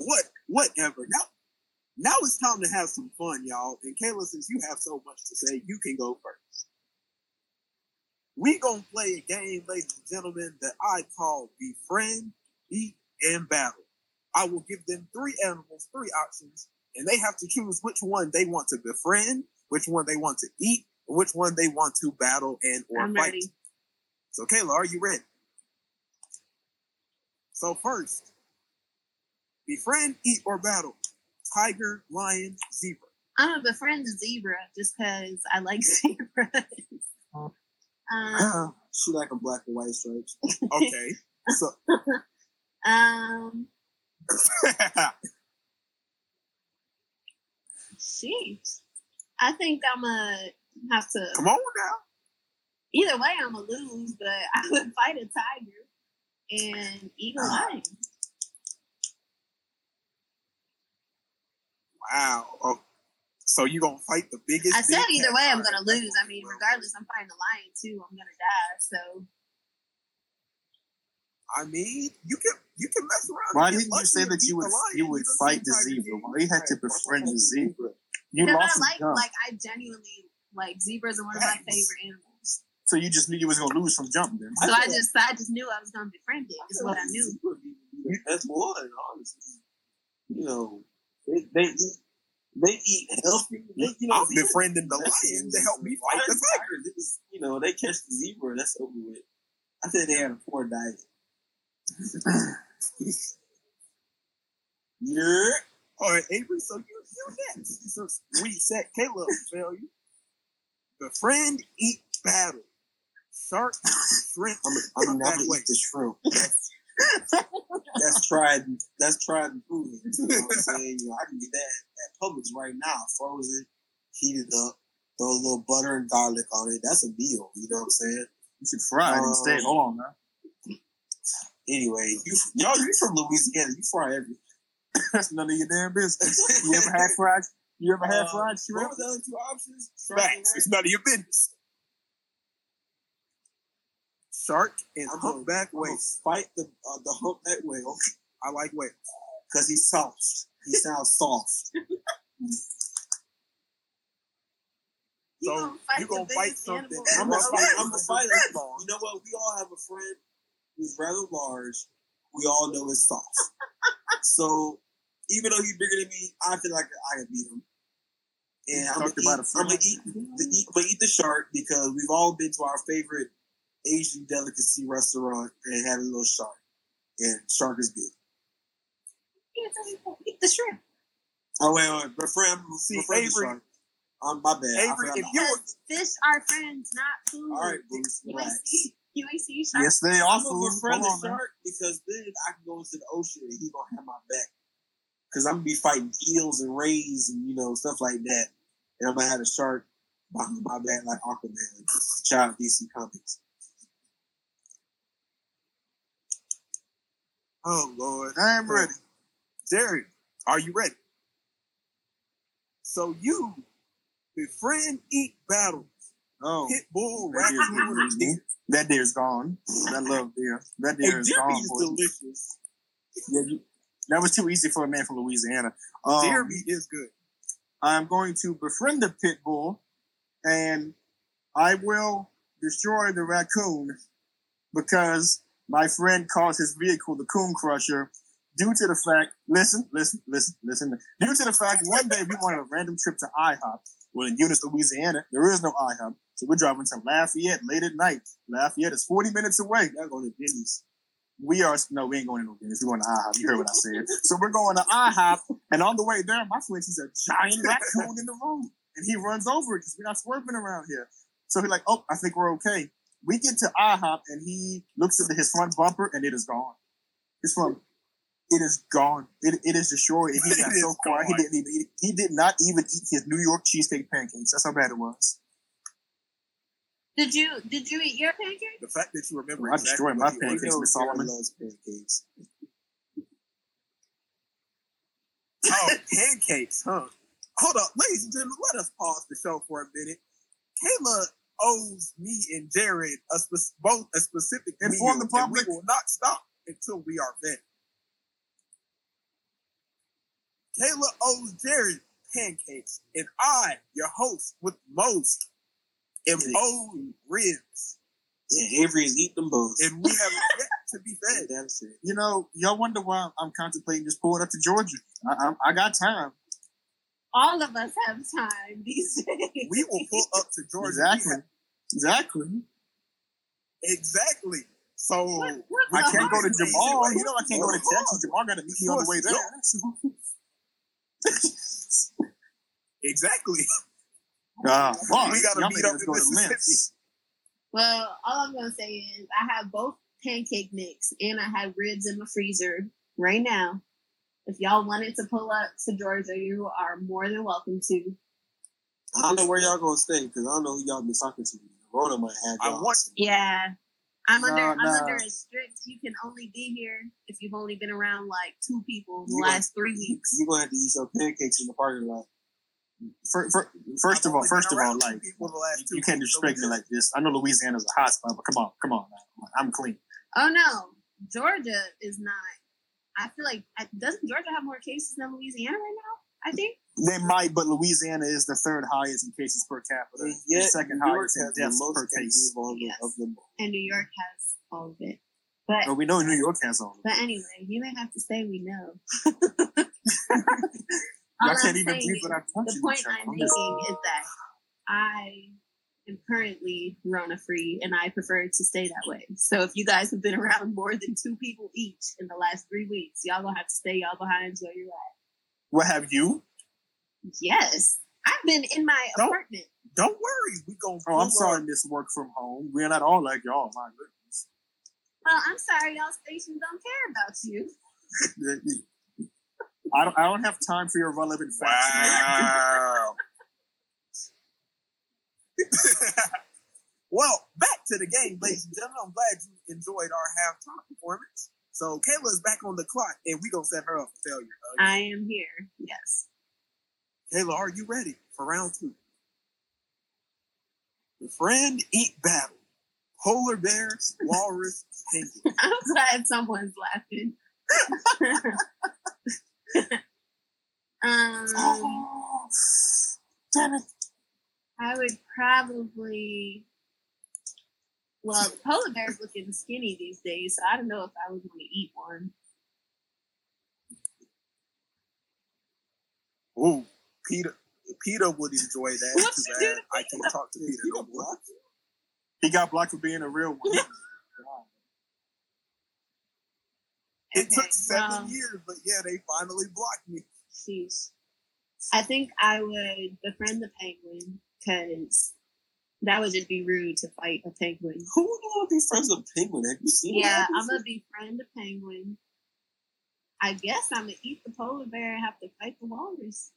B: What whatever. Now now it's time to have some fun, y'all. And Kayla, since you have so much to say, you can go first. We gonna play a game, ladies and gentlemen, that I call befriend, eat, and battle. I will give them three animals, three options, and they have to choose which one they want to befriend, which one they want to eat, which one they want to battle and or
E: I'm
B: fight.
E: ready.
B: So, Kayla, are you ready? So, first, befriend, eat, or battle. Tiger, lion, zebra.
E: I'm a befriend the zebra just because I like <laughs> zebras. um, <laughs>
C: She like a black and white stripes.
B: Okay. so, <laughs>
E: um, <laughs> sheesh. I think I'm gonna have to.
B: come on now.
E: Either way, I'm gonna lose, but I would fight a tiger and eat a lion.
B: Wow. Oh, so you gonna fight the biggest?
E: I said either way, I'm gonna lose. I mean, regardless, I'm fighting a lion too. I'm gonna die. So
B: I mean, you can you can mess around.
D: Why didn't you say that you would you would
B: don't
D: fight the zebra?
B: you-
D: Why you had to befriend the zebra? You
E: because
D: lost
E: I
D: the
E: like
D: jump,
E: like I genuinely like zebras are one of my favorite animals.
D: so you just knew you was gonna lose from jump. Then
E: So I just I just knew I was gonna befriend it. Is what I knew.
C: That's one, honestly. You know, they they eat, they eat healthy. They, you know,
B: I'm
C: zebras-
B: befriending the lion to help me fight the tiger.
C: tiger. They just, You know, they catch the zebra. That's over with. I said they had a poor diet. Yeah.
B: All right, Avery. So you you next. So we set Caleb fail you. Befriend, eat, battle. Shark, shrimp.
C: I'm, I'm
B: Come
C: never
B: that way.
C: eat the shrimp. That's, that's tried. That's tried and proven. You know what I'm saying? You know, I can get that at Publix right now, frozen, heated up, throw a little butter and garlic on it. That's a meal. You know what I'm saying?
D: you should fry it
C: Um,
D: instead. Hold on, man.
C: Anyway, you y'all, you from Louisiana? You fry everything. <laughs>
D: That's none of your damn business. You ever had fried? You ever had
C: Uh,
D: fried
C: What
D: shrimp?
C: were the other two options? Shark
B: Facts. It's none of your business. Shark and
C: I'm gonna-
B: humpback whale.
C: Fight the uh, the humpback whale
B: I like whale.
C: because he's soft. He sounds soft. <laughs>
B: So
E: gonna fight
B: you
E: the
B: gonna fight something?
C: I'm
E: in
C: a
E: the
C: fight. I'm a fighter. You know what? We all have a friend who's rather large. We all know is soft. so even though he's bigger than me, I feel like I can beat him. And I'm gonna,
D: about
C: eat,
D: a
C: I'm gonna eat the eat, I'm gonna eat the shark because we've all been to our favorite Asian delicacy restaurant and had a little shark. And shark is good.
E: Eat the shrimp.
C: Oh wait, wait, my friend,
B: See,
C: my friend
B: Avery-
C: shark. Um, my bad.
B: Avery,
C: forgot
B: if you were
E: fish are friends, not food.
C: all right, Bruce,
E: You ain't
C: relax.
E: See you ain't see shark.
D: Yes, they are
C: I'm gonna befriend the
D: man.
C: shark because then I can go into the ocean and he gonna have my back. Cause I'm gonna be fighting eels and rays and you know stuff like that, and I'm gonna have a shark behind my back like Aquaman. Child DC Comics.
B: Oh Lord.
D: I'm ready.
B: Jerry, are you ready? So you befriend, eat, battle.
D: Oh, that deer's
B: raccoon, and deer.
D: that deer's gone. I love deer. That
C: Hey,
D: deer is
C: Jerry
D: gone.
C: is delicious.
D: Yeah, you- that was too easy for a man from Louisiana. Um,
B: Deer meat is good.
D: I'm going to befriend the pit bull, and I will destroy the raccoon because my friend calls his vehicle the Coon Crusher due to the fact, listen, listen, listen, listen, due to the fact one day we wanted a random trip to IHOP. Well, in Eunice, Louisiana, there is no IHOP. So we're driving to Lafayette late at night. Lafayette is 40 minutes away.
C: Y'all going to Denny's.
D: We are no, we ain't going to no Denny's. We're going to IHOP. You heard what I said. So we're going to IHOP, and on the way there, my friend sees a giant raccoon in the road, and he runs over it because we're not swerving around here. So he's like, "Oh, I think we're okay." We get to IHOP, and he looks at his front bumper, and it is gone. His front, it is gone. It, it is destroyed. He <laughs> got so quiet. He didn't even. He did not even eat his New York cheesecake pancakes. That's how bad it was.
E: Did you did you eat your pancakes?
B: The fact that you remember
D: I
B: exactly
D: destroyed my
B: what
D: pancakes.
B: ordered.
C: know
D: Miss
C: Jerry
D: Solomon.
C: loves pancakes.
B: Oh, <laughs> pancakes, huh? Hold up, ladies and gentlemen, let us pause the show for a minute. Kayla owes me and Jared a spe- both a specific
D: Inform the
B: and we
D: public.
B: will not stop until we are finished. Kayla owes Jared pancakes, and I, your host with most, am owed ribs,
C: Yeah, Avery is eating them both.
B: and we have yet to be <laughs> fed.
C: That's it.
D: You know, y'all wonder why I'm contemplating just pulling up to Georgia. I, I, I got time.
E: All of us have time these <laughs> days.
B: We will pull up to Georgia.
D: Exactly.
B: have-
D: Exactly.
B: exactly. So
E: What- what
D: I can't go to
E: heart rate?
D: Jamal. You know, I can't go to Texas. Jamal got to meet me on the way there. <laughs>
B: exactly.
D: Ah, fuck.
B: We gotta
D: Y'all
B: meet up in
D: go
B: Mississippi.
E: Well, all I'm gonna say is I have both pancake mix and I have ribs in my freezer right now. If y'all wanted to pull up to Georgia, you are more than welcome to.
C: I don't know where y'all gonna stay because I don't know who y'all been talking to. Corona might have.
B: I
C: y'all.
B: want
E: Yeah. I'm under
D: Nah,
E: I'm
D: nah.
E: under a strict you can only be here if you've only been around like two people in the
C: You gonna-
E: last three weeks.
C: You're gonna have to eat your pancakes in the parking lot.
D: Fir- fir- first of all, first of all, like
B: people the last two
D: you can't disrespect me like this. I know Louisiana's a hot spot, but come on, come on, now. I'm clean.
E: Oh no. Georgia is not I feel like doesn't Georgia have more cases than Louisiana right now? I think.
D: They might, but Louisiana is the third highest in cases per capita,
C: And
D: and second
C: New
D: highest in deaths
C: most
D: per case.
C: of all
E: Yes.
C: of them.
E: And New York has all of it. But
D: But we know New York has all. of
E: but anyway, you may have to say we know. <laughs> <laughs>
D: Y'all can't even believe what I'm
E: the point. I'm making is that I am currently Rona free and I prefer to stay that way. So if you guys have been around more than two people each in the last three weeks, y'all gonna have to stay y'all behind where you're at.
D: What have you?
E: Yes. I've been in my
B: Don't-
E: apartment.
B: Don't worry, we gonna.
D: Oh, I'm sorry. Miss Work from Home. We're not all like y'all. My goodness.
E: Well, I'm sorry, y'all stations don't care about you. <laughs>
D: I don't. I don't have time for your relevant facts.
B: Wow. <laughs> <laughs> well, back to the game, ladies and gentlemen. I'm glad you enjoyed our halftime performance. So Kayla's back on the clock, and we're gonna set her up for failure. Uh,
E: I am here. Yes.
B: Kayla, are you ready for round two? The friend eat battle. Polar bear, walrus, <laughs> penguin.
E: I'm glad someone's laughing. <laughs> um,
D: Oh, damn it!
E: I would probably. Well, the polar bear's looking skinny these days, so I don't know if I would want to eat one.
B: Ooh, Peter. Peter would enjoy that. <laughs> I can't talk to Peter. No more.
D: He got blocked for being a real one.
B: It
E: Okay,
B: took seven
E: well,
B: years, but yeah, they finally blocked me.
E: Sheesh. I think I would befriend the penguin because that would just be rude to fight a penguin.
C: Who would want to be friends with Penguin? Have you seen?
E: Yeah,
C: that?
E: I'm gonna befriend the penguin. I guess I'm gonna eat the polar bear and have to fight the walrus.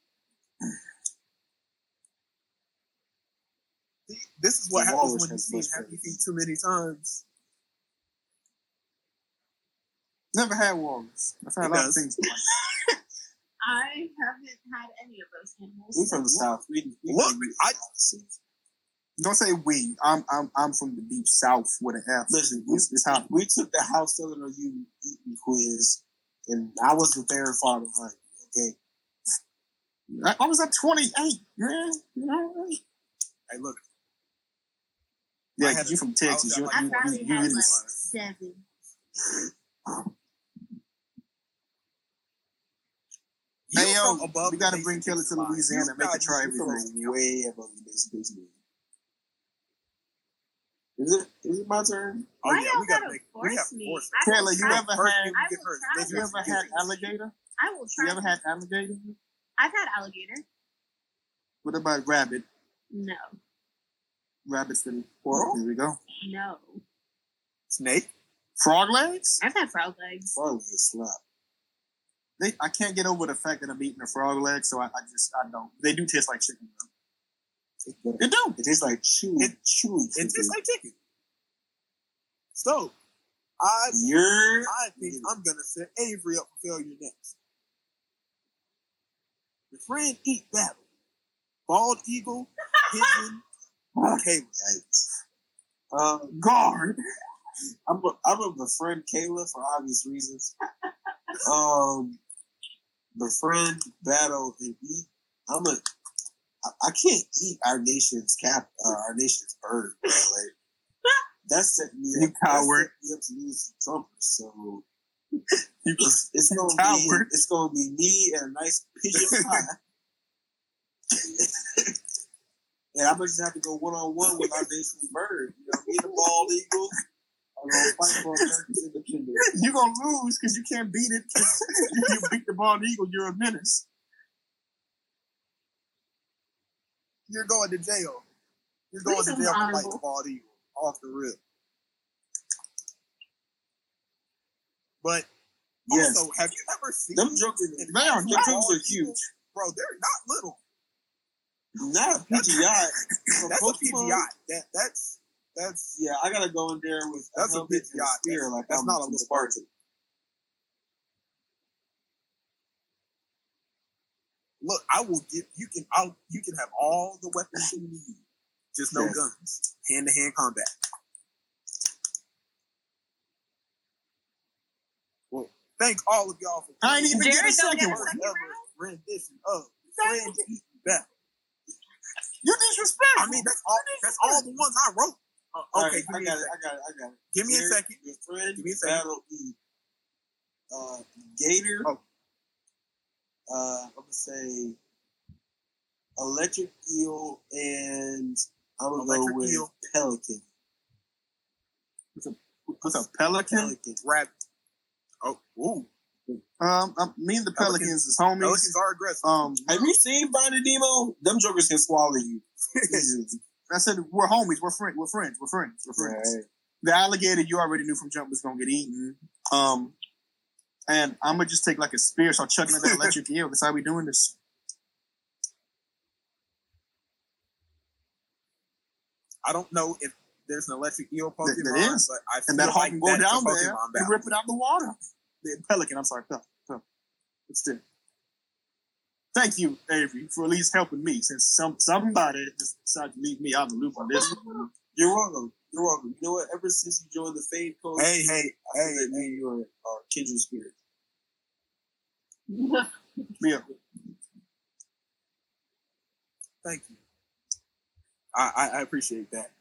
B: This is what
C: The
B: happens when you
C: has
B: see happy feet too many times.
D: Never had walrus. I've had
B: He
D: a lot of
B: does.
D: things. <laughs>
E: I haven't had any of those animals.
C: We're from the south. We, we
B: Look,
C: we-
B: I-
D: Don't say we. I'm I'm I'm from the deep south with an F.
C: Listen, we,
D: It's, it's how
C: we took the house selling or you eating quiz, and I was the very far behind. Okay,
D: I, I was at 28. Man. You know?
B: Hey, look,
D: Yeah,
B: I had
D: 'cause you from Texas. You're,
B: I
D: you,
E: probably
D: you, you
E: had
D: really-
E: like seven.
B: You're
D: Hey yo,
B: above
D: we gotta bring Killer to. Louisiana and make
B: You
D: her try
B: guys-
D: everything.
C: way above the basic basement. Is it? Is it my turn?
B: Oh
E: Why
B: yeah,
E: y'all
B: we gotta
E: gotta
B: make. We
E: force
B: have to
E: me?
B: force.
E: I
D: Taylor, you
E: try-
D: ever
B: First
D: had
B: thing
E: I
B: we get
E: will
B: first.
E: try
B: Let's
D: you ever
B: do
D: had alligator?
E: I will try.
D: You ever had alligator?
E: I've had alligator.
D: What about rabbit?
E: No,
D: Rabbits that
B: Squirrel?
D: Here we go.
E: no.
B: snake?
D: Frog legs?
E: I've had frog legs.
C: Probably a slap.
D: They, I can't get over the fact that I'm eating a frog leg, so I, I just I don't. They do taste like chicken though. They do.
C: It tastes like chewy,
B: It-
C: chewy.
B: It tastes like chicken. So, I
C: You're.
B: I think I'm gonna set Avery up for failure next. The friend eat battle. Bald eagle, pigeon, <laughs> Caleb.
C: Uh,
D: Guard.
C: I'm a, I'm a befriend Kayla for obvious reasons. <laughs> Um, befriend, battle, and eat. I'm a. I, I can't eat our nation's cap, uh, our nation's bird. Bro. Like that's set me <laughs>
D: You
C: up.
D: Coward.
C: me up to lose to Trumpers. So <laughs>
D: You
C: it's, it's gonna be it's gonna be me and a nice pigeon pie. <laughs> and I'm gonna just have to go one on one with our nation's bird. You know, me and the bald eagle are gonna fight for America's independence.
D: you gonna lose because you can't beat it. if <laughs> you beat the bald eagle, you're a menace.
B: You're going to jail. You're going to jail for
E: honorable.
B: the bald eagle off the rip. But
C: Yes,
B: also, have you ever seen
C: them jokers,
B: an
C: man, them jokers are huge.
B: bro? They're not little.
C: Not a PGI. <laughs>
B: That's a PGI. That that's that's
C: Yeah, I gotta go in there with
B: That's a
C: helmet
B: bit yacht.
C: spear. Like
B: that's
C: I'm
B: not a little
C: Spartan.
B: look. I will give you can. I'll you can have all the weapons you need, just no
C: Yes.
B: guns. Hand to hand combat. Well, thank all of y'all for.
D: I ain't even get a
E: Jared get
D: second
E: a
D: one.
E: second
B: rendition of Friends Eating Battle.
D: You disrespectful.
B: I mean, that's all. That's all the ones I wrote. Uh, okay,
C: right, I got
B: a
C: it. I got it. I got it.
B: Give me a second.
C: Your friend
B: Give me a second.
C: battle eat uh, Gator.
B: Oh.
C: Uh, I'm gonna say electric eel, and I'm gonna
B: Electric
C: go with
B: eel.
C: pelican.
D: What's a Pelican?
C: Pelican.
B: Rabbit. Oh, ooh.
D: Um, um, me and the Pelicans,
B: Pelicans-
D: is homies.
B: Pelicans are aggressive.
D: Um,
C: Have you seen Finding Nemo? Them jokers can swallow you. <laughs>
D: I said we're homies. We're friends. We're friends. We're friends. We're friends.
C: Right.
D: The alligator you already knew from jump was gonna get eaten. Um, and I'm gonna just take like a spear, so chucking at that electric eel. That's how we doing this.
B: I don't know if there's an electric eel Pokemon,
D: There- there is.
B: but I feel
D: And that hawk
B: like
D: can go down there and rip it out the water. The pelican. I'm sorry, pelican. But still. Thank you, Avery, for at least helping me. Since some somebody just decided to leave me out of the loop on this. one.
C: You're welcome. You're welcome. You know what? Ever since you joined the Fade Code,
B: Hey, hey,
C: I feel
B: hey,
C: that
B: hey.
C: you and you are, are kindred spirit. <laughs>
D: Yeah.
B: Thank you. I, I, I appreciate that.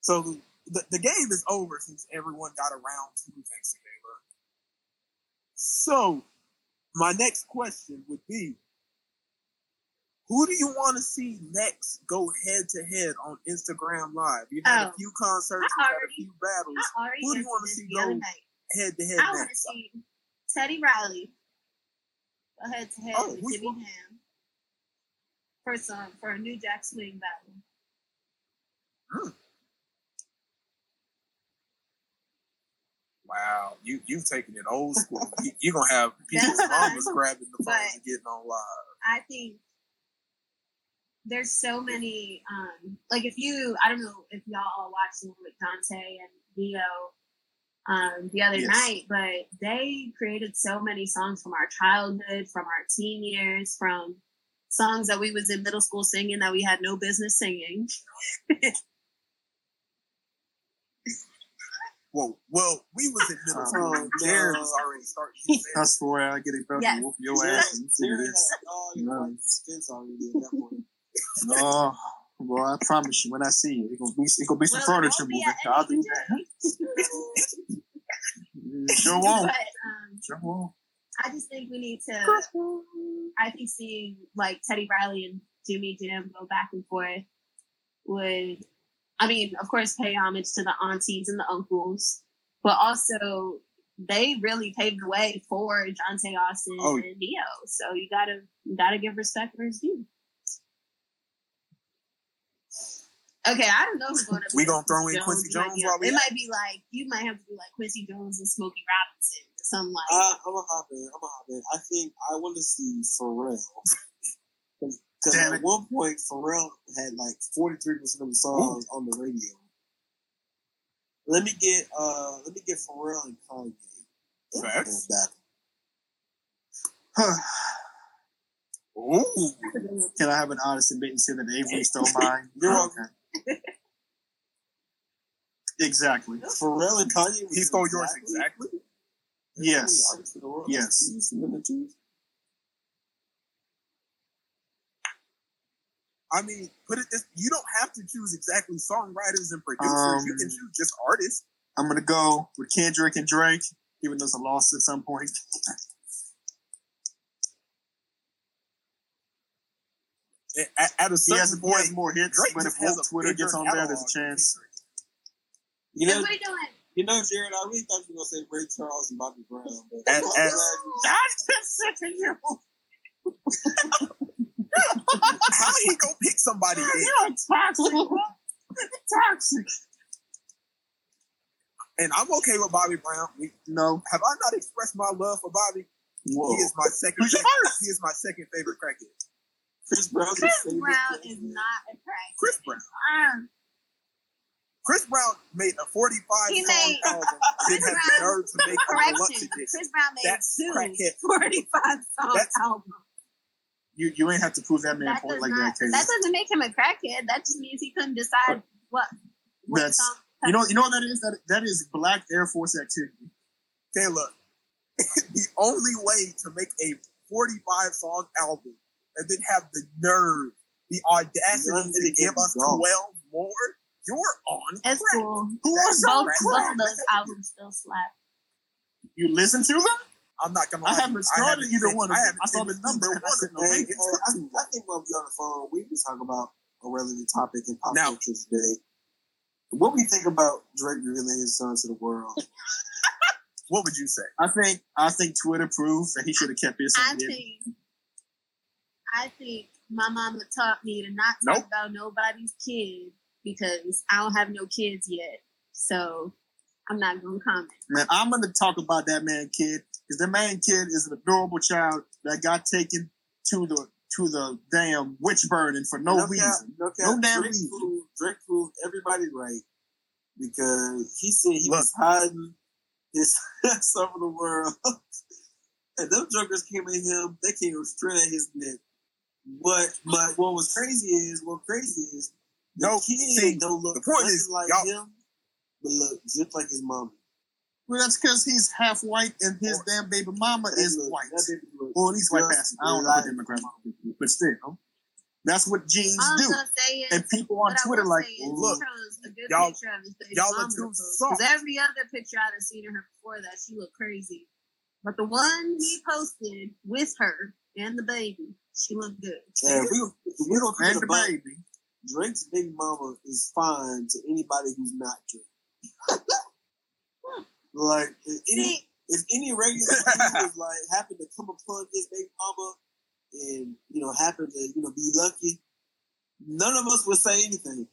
B: So the, the game is over since everyone got around to Thanksgiving. So my next question would be who do you want to see next go head to head on Instagram Live? You've had a
E: Oh.
B: few concerts,
E: I
B: you've had a few battles. Who do you wanna see go. Head to head
E: I want to see Teddy Riley go head to head
B: Oh,
E: with Jimmy? Jam for some for a New Jack Swing battle. Hmm.
B: Wow, you you've taken it old <laughs> school. you, you're gonna have people's mamas grabbing the phones and getting on live.
E: I think there's so many. Um, like if you, I don't know if y'all all watched with Johntá and Dio um, the other
D: Yes.
E: night, but they created so many songs from our childhood, from our teen years, from songs that we was in middle school singing that we had no business singing. <laughs>
B: Whoa, well, we was in middle school.
C: Oh,
B: Jared was already starting. to say <laughs>
D: I swear I get it better.
E: Yes.
D: Whoop your ass. and see
C: Jared
D: this.
C: had all your
D: No.
C: right defense already at that point.
D: Oh, well, I promise you, when I see you, it's gonna be, it's gonna be some
E: Well,
D: furniture moving. I'll do
E: NEJ.
D: that. <laughs> Sure won't.
E: But um,
D: Sure won't.
E: I just think we need to. I think seeing like Teddy Riley and Jimmy Jam go back and forth would, I mean, of course, pay homage to the aunties and the uncles, but also they really paved the way for Johntá Austin
B: Oh.
E: and Ne-Yo. So you gotta you gotta give respect where it's due. Okay, I don't know who's going to.
B: We gonna throw in Quincy
E: might
B: Jones
E: be-
B: while we
E: It might be like you might have to be like Quincy Jones and Smokey Robinson or something like.
C: Uh, I, I'm a hop in. I'm a hop in. I think I want to see Pharrell. <laughs> Because at
D: it.
C: one point, Pharrell had like 43% of the songs on the radio. Let me get uh let me get Pharrell and Kanye.
B: Facts.
C: battle.
B: Ooh,
D: Can I have an honest admittance here that Avery <laughs> stole mine?
C: You're welcome.
D: Exactly.
C: Pharrell and Kanye.
B: he stole yours exactly.
D: Yes.
C: Yes.
B: I mean, put it this: you don't have to choose exactly songwriters and producers. you
D: Um,
B: can choose just artists.
D: I'm gonna go with Kendrick and Drake, even though it's a loss at some point. <laughs>
B: At, at a
D: He
B: certain
D: has,
B: point,
D: has more hits,
B: Drake
D: but if
B: has
D: Twitter gets on there, there's a chance.
C: You know,
E: you
C: know, Jared. I really thought you were gonna say Ray Charles and Bobby Brown, but
B: As-
C: I'm
B: as-
C: glad you- <laughs>
B: how he gonna pick somebody? in?
D: You're toxic. Toxic.
B: And I'm okay with Bobby Brown. We,
D: No.
B: have I not expressed my love for Bobby?
D: Whoa.
B: He is my second. Favorite,
D: yours?
B: he is my second favorite crackhead.
C: Chris Brown's
E: Chris Brown
C: player.
E: is not a crack.
B: Chris Brown.
E: Um,
B: Chris Brown made a 45
E: He
B: song
E: made-
B: album, <laughs>
E: Chris
B: didn't have
E: Brown-
B: the nerve to make a
E: Correction. Chris Brown made
B: That's
E: two
B: crackhead.
E: 45 song
B: That's-
E: albums.
D: You you ain't have to prove that man
E: That
D: point like
E: not.
D: that, Kayla.
E: That doesn't make him a crackhead. That just means he couldn't decide what. what
D: That's-
E: song.
D: You know, you know what that is? That that is black Air Force activity.
B: Okay, look, <laughs> the only way to make a 45 song album and then have the nerve, the audacity to give us
C: against
B: 12 more, you're on
E: It's
B: crack.
E: cool.
D: Who was
E: Both,
B: crack.
E: both of those albums still slap.
D: You listen to them?
B: I'm not gonna
D: I haven't started either
B: seen-
D: one of
B: I
D: them.
B: haven't
D: I saw the number
B: either
D: I
B: one
D: said,
B: of
D: no,
B: them.
C: Hey,
D: wait,
C: I, I think while we're on the phone, we can talk about a relevant topic in pop
B: Now-
C: culture today. What we think about Drake revealing his son to the world? <laughs>
B: What would you say?
D: I think I think Twitter proves that he should have kept his
E: I
D: son hidden.
E: think. I think my mama taught me to not talk
B: Nope.
E: about nobody's kid because I don't have no kids yet. So I'm not gonna comment.
D: Man, I'm gonna talk about that man kid because that man kid is an adorable child that got taken to the to the damn witch burning for no reason.
C: no, cap,
D: No damn
C: Drake
D: reason.
C: Proved, Drake proved everybody right because he said he
B: Look.
C: was hiding his <laughs> son from the world. <laughs> and them jokers came at him, they came straight at his neck. But but what was crazy is what crazy is the
B: No,
C: kid
B: see,
C: don't look
B: the point is,
C: like
B: y'all-
C: him, but look just like his mama.
D: Well, that's because he's half white and his damn baby mama
C: That
D: is
C: look-
D: white.
C: that baby look
D: Or at least white passing. I don't know what
C: like-
D: demographic, but still, that's what genes do.
E: is,
D: And people on Twitter like,
E: is
B: look,
E: he chose a good
B: y'all-
E: picture of his baby
B: y'all are
E: mama
B: too
E: to post.
B: soft.
E: 'Cause every other picture I'd have seen of her before that, she looked crazy. But the one he posted with her and the baby, she looked good.
C: And we we don't forget
D: and the
C: about
D: baby.
C: Drake's baby mama is fine to anybody who's not Drake. <laughs> like if any if any regular was like happened to come upon his baby mama and you know happen to you know be lucky, none of us would say anything.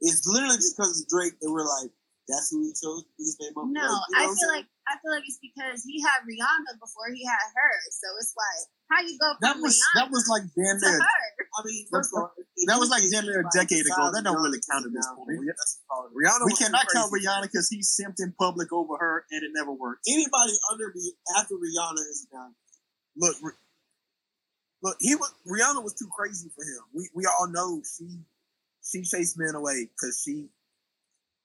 C: It's literally just because it's Drake that we're like, that's who he chose his baby mama.
E: no,
C: Like, you know
E: I feel like I feel like it's because he had Rihanna before he had her. So it's like, how you go from
D: That was
E: Rihanna
D: that was like damn
E: to
D: near
E: her?
C: I mean, first of all,
D: that was like
C: think
D: damn near a decade ago. That don't really count at this point.
B: Rihanna
D: We cannot count. Rihanna because he simped in public over her and it never worked.
C: Anybody under me after Rihanna is down.
B: Look, look, he was Rihanna was too crazy for him. We we all know she she chased men away because she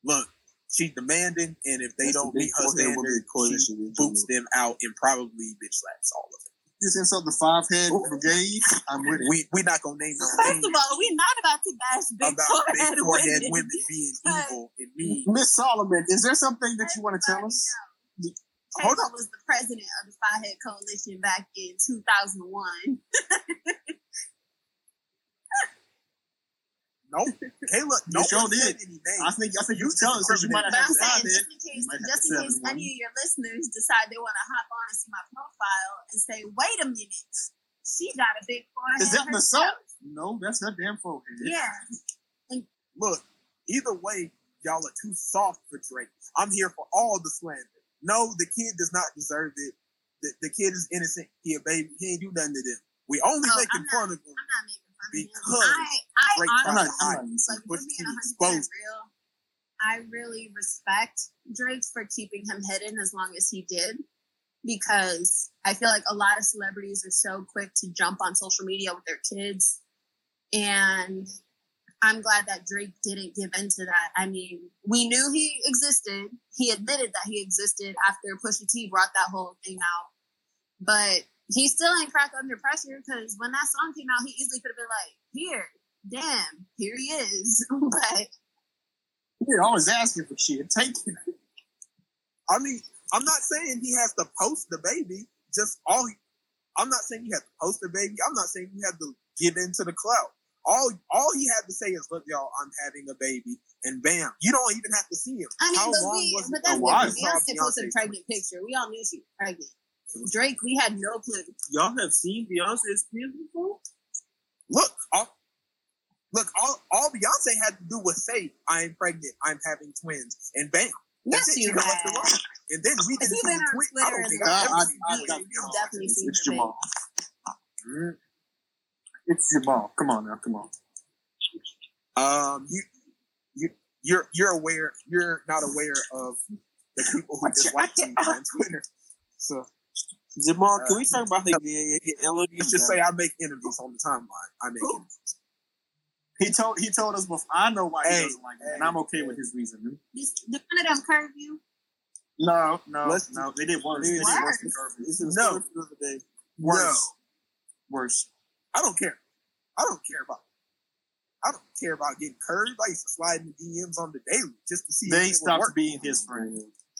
B: look she's demanding, and if they
C: That's
B: don't meet her
C: four-head woman
B: standard,
C: coalition
B: she
C: in
B: boots them out and probably bitch slaps all of them.
D: This insult the five head brigade. I'm with it.
B: We we not gonna name no
E: First
B: names
E: of all, we're not about to bash big
B: about
E: forehead,
B: big forehead
E: women.
B: women <laughs> being
E: But-
B: evil and mean.
D: Miss Solomon, is there something that you want to tell us?
E: knows
B: Hold on.
E: was the president of the Five Head Coalition back in 2001. <laughs>
B: No, Kayla, no
D: sure
B: one said
D: did. I think I think you
B: You
D: was telling us that you might have
E: But
D: had
E: I'm
D: a five
E: saying,
D: head.
E: just in case, just in case any of your listeners decide they want to hop on and see my profile and say, "Wait a minute, she got a big forehead."
D: Is that the
E: herself."
D: No, that's her damn forehead.
E: Yeah,
B: Look, either way, y'all are too soft for Drake. I'm here for all the slander. No, the kid does not deserve it. The, the kid is innocent. He a baby. He ain't do nothing to them. We only
E: Oh,
B: making
E: I'm
B: fun of him.
E: I'm not making fun of him.
B: Because
E: I, I
B: Drake
E: honestly,
D: I'm not- I'm not-
B: to
E: like, being 100
B: expose.
E: real, I really respect Drake for keeping him hidden as long as he did, because I feel like a lot of celebrities are so quick to jump on social media with their kids, and I'm glad that Drake didn't give into that. I mean, we knew he existed. He admitted that he existed after Pusha T brought that whole thing out, but he still ain't crack under pressure because when that song came out, he easily could have been like, "Here, damn, here he is." <laughs> but
D: You're always asking for shit. Take it.
B: I mean, I'm not saying he has to post the baby. Just all. He, I'm not saying he has to post the baby. I'm not saying he had to give into the clout. All all he had to say is, "Look, y'all, I'm having a baby," and bam, you don't even have to see him.
E: I mean,
B: How
E: but,
B: long
E: we,
B: was
E: but that's different. Beyonce posted a pregnant picture. We all knew she was pregnant. Drake, we had no clue.
I: Y'all have seen Beyonce's kids before?
B: Look, all, look, all, all Beyonce had to do was say, "I'm pregnant. I'm having twins," and bam,
E: Yes,
B: that's it.
E: you
B: She got the And then we
E: If
B: didn't see
E: been
B: the
E: on.
B: I don't think I've
E: at
B: ever
D: I-
B: seen
D: I-
B: the
E: You've
B: tweet.
E: definitely seen
D: It's
E: her
D: Jamal.
B: Mm.
D: It's Jamal. Come on now. Come on.
B: Um, you, you, you're you're aware. You're not aware of the people who dislike you <laughs> on Twitter. So
C: Jamal, can
B: Uh,
C: we talk about the LOD?
B: let's just say I make interviews on the timeline. I make enemies.
D: He told he told us before. I know why he
B: Hey,
D: doesn't like me, and I'm okay
B: hey.
D: with his reasoning.
E: This, did one of them curve you?
D: No, no,
B: Let's-
D: no. They did worse. They did
E: Worse?
D: worse than Kirby.
C: This is
B: No.
C: no. for the day.
D: Worse. Worse.
B: I don't care. I don't care about. I don't care about getting curved. I used to slide in the DMs on the daily just to see
D: They
B: it
D: stopped being his friend.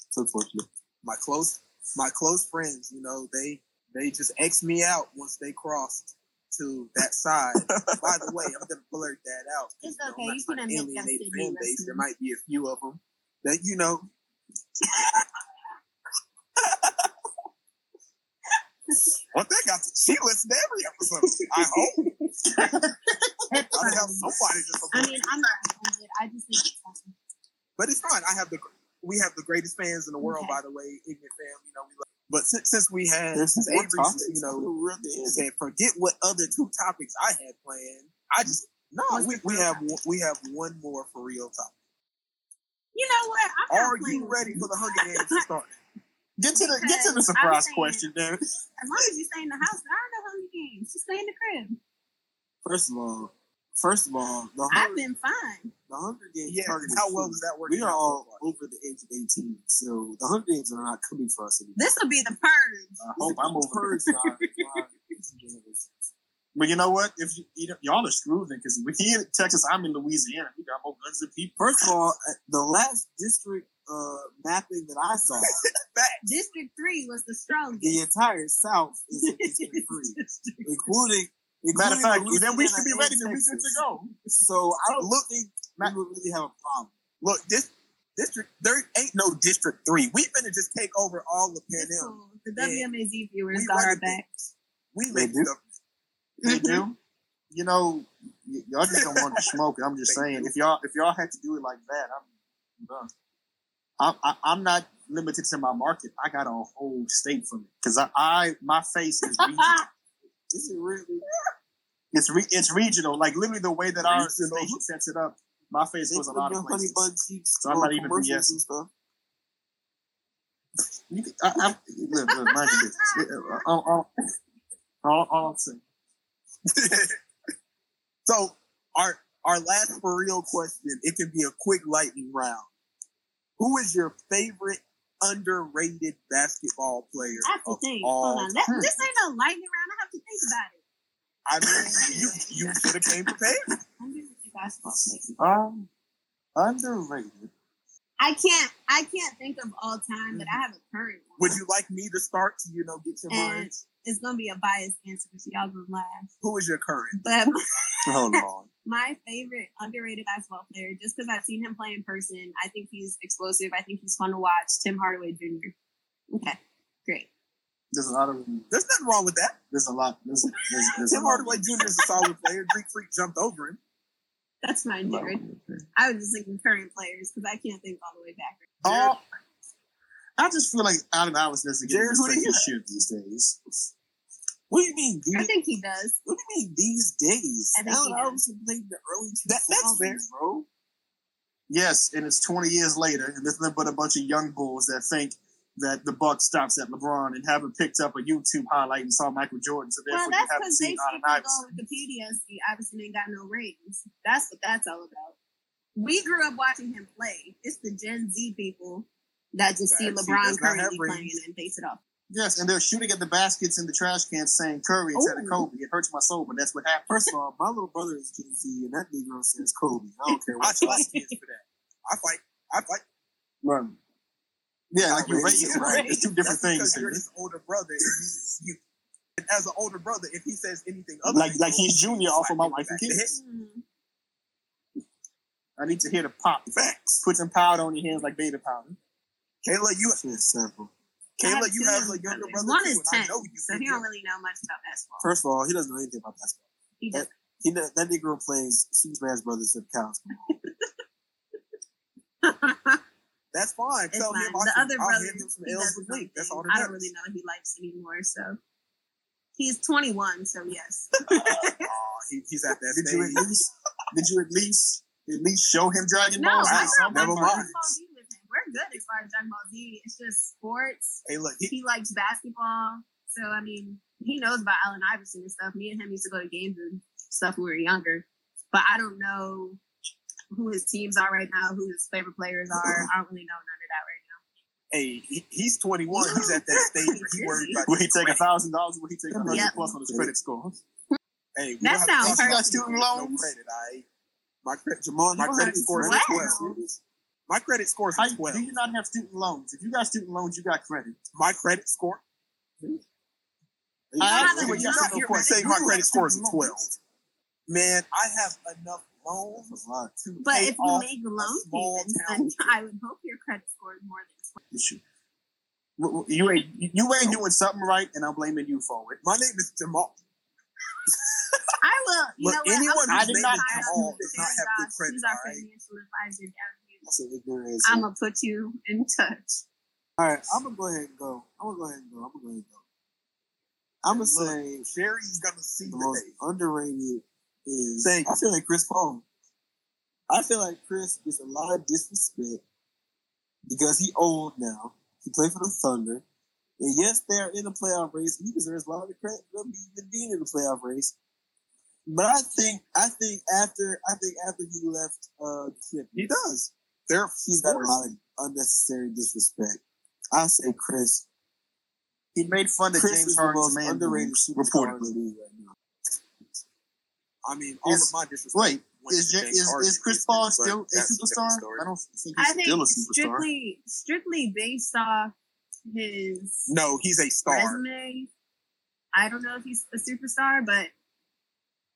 C: It's unfortunate.
B: My close, my close friends, you know, they they just X me out once they crossed to that side. By the way, I'm gonna blurt that out.
E: It's
B: You know,
E: okay.
B: I'm
E: You can
B: trying
E: admit that
B: alienate fan base. There might be a few of them that you know. What they got? To, she listens to every episode. I hope. <laughs> I have somebody just.
E: I mean, I'm not offended. I just think it's awesome.
B: But it's fine. I have the we have the greatest fans in the world,
E: Okay.
B: by the way, ignorant fam. You know, we love. But since, since we had
C: There's
B: since
C: more
B: Avery,
C: topics.
B: you know,
C: really is.
B: said forget what other two topics I had planned. I mm-hmm. just no.
E: What's
B: We, we have one- we have one more for real topic.
E: You know what? I'm
B: Are you ready for the Hunger Games to start? <laughs>
D: Get to the get to the surprise
E: I'm saying-
D: question, Darren.
E: As long as you stay in the house, there are no Hunger Games. Just stay in the crib.
C: First of all, first of all, the
E: I've been fine.
C: The Hunger Games.
B: Yeah.
C: target
B: How
C: is
B: well
C: food.
B: does that work?
C: We are all over the age of 18, so the Hunger Games are not coming for us anymore.
E: This will be the purge.
D: I hope I'm over.
C: Purge <laughs> our- our-
D: But you know what? If you, you know, y'all are screwed then, because with here in Texas, I'm in Louisiana. We got more guns than people.
C: First of all, uh, the last district uh, mapping that I saw, <laughs>
E: District 3 was the strongest.
C: the entire South is in <laughs> District 3, including.
D: Matter of fact, then we should be ready. Then we good to go.
C: So I don't
B: Look,
C: think we would really have a problem.
B: Look, this district there ain't no District Three. We finna just take over all of Pan
E: It's
B: Am.
E: The
B: Yeah.
E: WMAZ viewers
B: We
E: got our
B: running
E: back.
B: We
C: They
B: make
C: do.
B: stuff.
D: They do. <laughs> You know, y- y'all just don't want to smoke it. I'm just <laughs> saying, if y'all if y'all had to do it like that, I'm done. I'm, I, I'm not limited to my market. I got a whole state from it because I, I my face is <laughs> regional.
C: This is really.
D: it's re, it's regional. Like literally the way that our
B: Regional.
D: station sets it up, my face
C: They
D: goes a lot
C: the
D: of
C: honey
D: places.
C: bun cheeks
D: So I'm not even
C: commercials
D: BSing.
C: and stuff.
D: You, can- I, I, look, look, mind your business. All, all, all, all I'm saying. <laughs>
B: so our our last for real question, it can be a quick lightning round. Who is your favorite underrated basketball player
E: I have to
B: of
E: think.
B: all
E: Hold on. That, this ain't a lightning round. I have to think about it.
B: I mean, you you should have came prepared.
E: I'm gonna do basketball players.
D: Um, underrated.
E: I can't. I can't think of all time, but I have a current one.
B: Would you like me to start to you know get your mind?
E: it's gonna be a biased answer, so y'all gonna laugh.
B: Who is your current?
E: But <laughs>
C: Oh Lord.
E: my favorite underrated basketball player, just because I've seen him play in person, I think he's explosive. I think he's fun to watch. Tim Hardaway Jr. Okay, great.
D: There's a lot of
B: There's nothing wrong with that.
D: there's a lot. There's, there's, there's <laughs>
B: Tim
D: a lot.
B: Hardaway Jr. is a solid player. Greek Freak jumped over him.
E: That's fine, Jared. I was just thinking current players because I can't think all the way back.
D: Oh, I just feel like Allen Iverson doesn't get
B: Jared,
D: the
B: who do you
D: he should these days.
C: What do you mean?
E: I think he does.
C: what do you mean these days?
E: I think
C: Allen
E: he does.
C: Iverson played the early 2000s,
B: That- that's fair.
C: bro.
D: Yes, and it's 20 years later, and there's nothing but a bunch of young bulls that think that the buck stops at LeBron and haven't picked up a YouTube highlight and saw Michael Jordan, so
E: Well,
D: therefore
E: that's
D: you haven't
E: because they simply go on Wikipedia and see Iverson ain't got no rings. That's what that's all about. We grew up watching him play. It's the Gen Z people that just see LeBron
B: does not have
E: currently playing and base it off.
D: Yes, and they're shooting at the baskets in the trash cans saying Curry instead of Kobe. It hurts my soul, but that's what happened.
C: First of all, my little brother is Gen Z, and that Negro says Kobe. I don't care what you
B: fight kids for that. I fight. I fight.
D: Right. Yeah, like you
C: Outrageous.
D: raised, <laughs> right? It's two different
B: That's
D: things.
B: because
D: here.
B: you're his older brother. And you, you, and as an older brother, if he says anything other
D: Like
B: than
D: like he's junior
B: you
D: off of my
B: slap
D: wife and kids. I need to hear the pop.
B: Facts.
D: Put some powder on your hands like baby powder.
B: Kayla, you
C: It's simple.
E: I
B: Kayla, you
E: two
B: have a
E: younger
B: younger
E: brothers.
B: brother
E: One
B: too,
E: is
B: I
E: ten,
B: know you.
E: so
B: can
E: he don't really know much about basketball.
C: First of all, he doesn't know anything about basketball.
E: He just
C: He that Negro plays Super Smash Brothers at counts. <laughs>
B: That's fine.
E: it's
B: Tell
E: fine.
B: him I'll,
E: The
B: send-
E: other
B: I'll
E: brother,
B: him some
E: he
B: L's
E: does
B: with
E: his.
B: That's all that
E: I don't really know what he likes anymore. So he's 21. So yes, <laughs> oh,
B: Aw, he, he's at that
D: Did you at least did you at least at least show him Dragon
E: No,
D: Ball Z.
E: I
D: something.
B: never
E: don't watch
B: mind.
E: Dragon Ball Z with him. We're good as far as Dragon Ball Z. It's just sports.
B: Hey, look, he,
E: He likes basketball. So I mean, he knows about Allen Iverson and stuff. Me and him used to go to games and stuff when we were younger. But I don't know who his teams are right now, who his favorite players are. I don't really know none of that right now.
B: hey, he, he's 21. He's at that stage where he worried about.
D: Will he take a thousand dollars? Will he take a hundred
E: Yep.
D: plus on his credit score?
B: Hey, we
E: That
B: don't have
E: sounds
B: talk about
E: perfect.
D: student
B: no credit. I, my credit, Jamal, my credit score is 12. My credit score is
D: How,
B: 12.
D: do you not have student loans? If you got student loans, you got credit.
B: My credit score.
D: I
E: have
D: asked
E: a
D: you a
E: lot
D: yes
E: of
D: or no
B: Hear me
D: question.
B: say my credit score is 12. Man, I have enough loans to
E: But
B: pay
E: if you
B: off
E: make
B: a
E: loan payments, then. I would hope your credit score is more than 12.
D: W- w- You ain't you ain't doing something right, and I'm blaming you for it.
B: My name is Jamal. <laughs>
E: I will. You
B: Look,
E: know what?
B: anyone
E: I'm
D: who's named Jamal
E: out
B: does not have good credit,
E: Who's our
B: alright?
E: financial advisor down here?
C: That's an ignorant
E: I'm gonna put you in touch.
C: All right, I'm gonna go ahead and go. I'm gonna go ahead and go. I'm gonna go ahead and go. I'm gonna
B: Look,
C: say
B: Sherry's gonna see
C: the
B: the
C: most underrated is.
B: Thank
C: I feel like Chris Paul. I feel like Chris gets a lot of disrespect because he old now. He played for the Thunder, and yes, they are in the playoff race. He deserves a lot of credit for even being in the playoff race. But I think, I think after, I think after he left, uh, Clippers,
B: He does. They're
C: he's got a lot of unnecessary disrespect. I say Chris.
D: He made fun of
C: Chris
D: James Harden's man
C: underrated
D: boobs,
C: superstar in the
D: reportedly.
C: right.
B: I mean, all
D: Is-
B: of my disrespect.
D: Wait, is,
B: to
D: is, is Chris Paul still a superstar?
B: story.
D: I don't think
E: I
D: he's
E: think
D: still a superstar.
E: strictly, strictly based off his
B: No, he's a star.
E: resume. I don't know if he's a superstar, but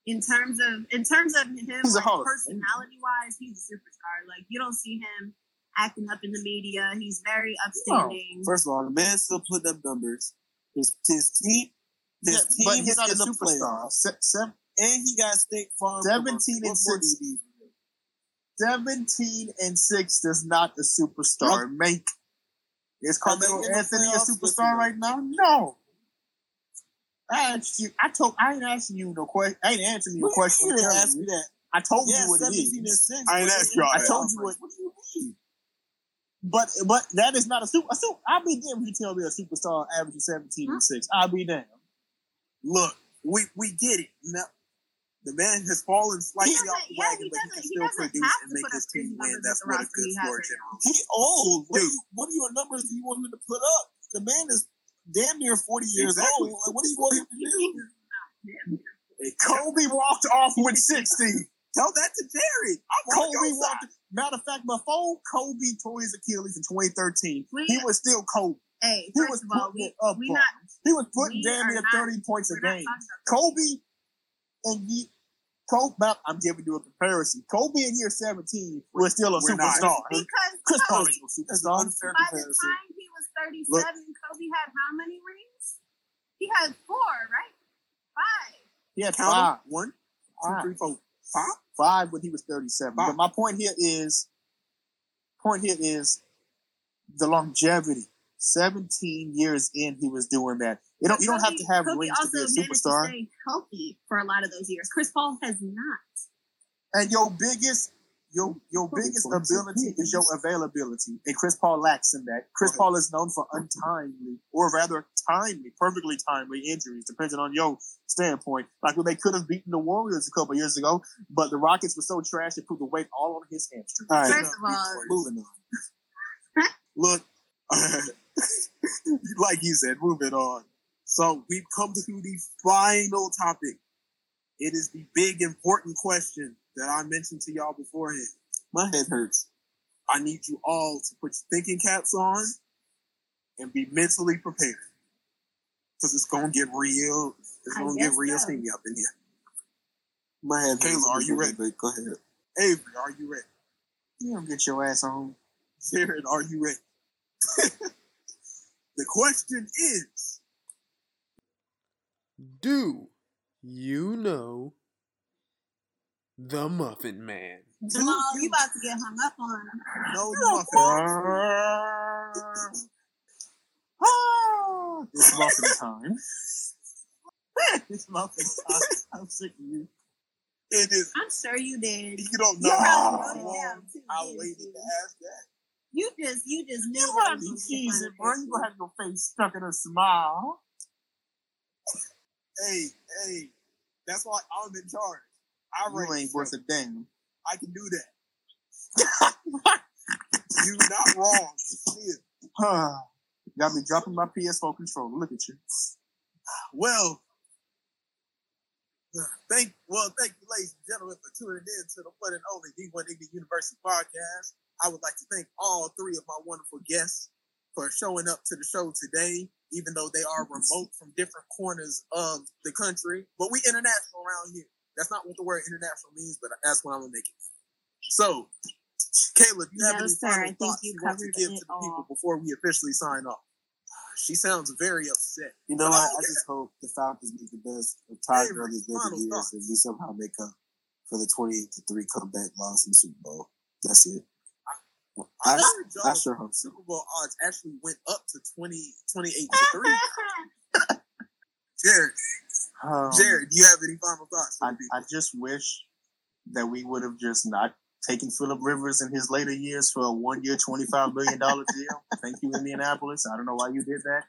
E: in terms of in terms of him, like,
D: Hall of Famer.
E: personality wise, he's a superstar. Like you don't see him acting up in the media. He's very upstanding.
C: First of all, the man still putting up numbers. His his team, his
D: Yeah,
C: team
D: but
C: is
D: he's not a superstar. Se- se-
C: and he got State Farm.
D: 17 and six.
C: do you need from him?
D: 17 and 6 does not a superstar make. Is Carmelo Anthony a superstar right now? No. I asked you. I told. I ain't asking you no question. I ain't answering your question.
C: you didn't ask me that.
D: I told
C: Yeah,
D: you what it
C: 17 and
D: is.
C: 6.
B: I ain't asked y'all that.
D: I told you what-
C: What do you mean?
D: But but that is not a super. A super I'll be damned if you tell me a superstar averaging 17 and 6. I'll be damned.
B: Look, we we get it. Now, the man has fallen slightly
E: He
B: off the
E: doesn't- yeah,
B: wagon,
E: he
B: but he can
E: doesn't- he
B: still produce and make his team win. That's
E: with
B: what a good
E: he has
B: floor general.
C: He old. What,
B: Dude.
C: do you, what are your numbers do you want him to put up? The man is damn near 40 years
B: Exactly.
C: old. Like, what do you want him to do?
D: Kobe walked off with 60.
B: Tell that to Jerry. I'm
D: Kobe walked.
B: side.
D: Matter of fact, before Kobe tore his Achilles in 2013,
E: We-
D: he was still Kobe.
E: Hey,
D: He was
E: of all,
D: putting
E: we
D: it up
E: we
D: on.
E: not
D: He was putting damn
E: are
D: near
E: not-
D: 30 points a game.
E: talking
D: Kobe and he, Kobe, I'm giving you a comparison. Kobe in year 17 was still a
B: We're not.
D: superstar.
E: because
D: Chris Paul
E: Kobe,
D: is no superstar.
C: unfair
E: by the time he was 37, Kobe had how many rings? He had four, right? Five.
D: He had
B: Count
D: five,
B: them. One, two,
D: Five.
B: three, four, five.
D: five when he was 37.
B: Five.
D: But my point here is, point here is the longevity. 17 years in, he was doing that. You don't, you don't have to have
E: Kobe
D: rings to be a
E: also managed
D: superstar.
E: To stay healthy for a lot of those years. Chris Paul has not.
D: And your biggest, your your
C: Kobe
D: biggest
C: 26
D: ability is your availability, and Chris Paul lacks in that. Chris
B: Okay.
D: Paul is known for untimely, or rather timely, perfectly timely injuries, depending on your standpoint. Like when they could have beaten the Warriors a couple years ago, but the Rockets were so trash they put the weight all on his hamstring.
C: All right,
E: First of all,
C: moving on. <laughs>
B: Look, <laughs> <laughs> like you said, moving on. So we've come to the final topic. It is the big important question that I mentioned to y'all beforehand.
C: My head hurts.
B: I need you all to put your thinking caps on and be mentally prepared. Because it's gonna get real. It's
E: I
B: gonna get real
E: so.
B: steamy up in here.
C: My head hurts.
B: Are you ready?
C: But go ahead.
B: Avery, are you ready?
D: You don't get your ass on.
B: Jared, are you ready? <laughs> the question is Do you know the Muffin Man?
E: Jamal, you about to get hung up on.
B: No, the Muffin
D: Ah, it's muffin time. <laughs> it's muffin time. I'm sick of you.
B: It is.
E: I'm sure you did.
B: You don't know
E: You
B: how
E: probably wrote it
B: long I waited to ask that.
E: You just, you just knew.
D: You
E: that
D: have
E: you
D: to
E: was gonna
D: it, bro. You gonna have your face stuck in a smile.
B: Hey, hey, that's why I'm in charge. I
D: You
B: rate
D: ain't worth a damn.
B: I can do that. <laughs> you not wrong. Still.
D: Huh. Got me dropping my PS4 controller. Look at you.
B: Well, uh, thank well, thank you, ladies and gentlemen, for tuning in to the one and only D1 Iggy University podcast. I would like to thank all three of my wonderful guests for showing up to the show today, even though they are remote from different corners of the country. But we international around here. That's not what the word international means, but that's what I'm gonna make it. So, Caleb, you have
E: No,
B: any
E: sir,
B: final
E: I
B: thoughts
E: you
B: you want to give to the people before we officially sign off? She sounds very upset.
H: You know what?
B: I
H: I just hope the Falcons make the best of Todd
B: Avery,
H: Gurley's
B: final
H: later years
B: thoughts.
H: and we somehow make up for the twenty to three comeback loss in the Super Bowl. That's it. I,
B: I
H: sure hope.
B: Super Bowl odds actually went up to 20, 28 to 3. <laughs> Jared,
D: Um,
B: Jared, do you have any final thoughts?
D: I. I just wish that we would have just not taken Philip Rivers in his later years for a one year, $25 million deal. Thank you, Indianapolis. I don't know why you did that.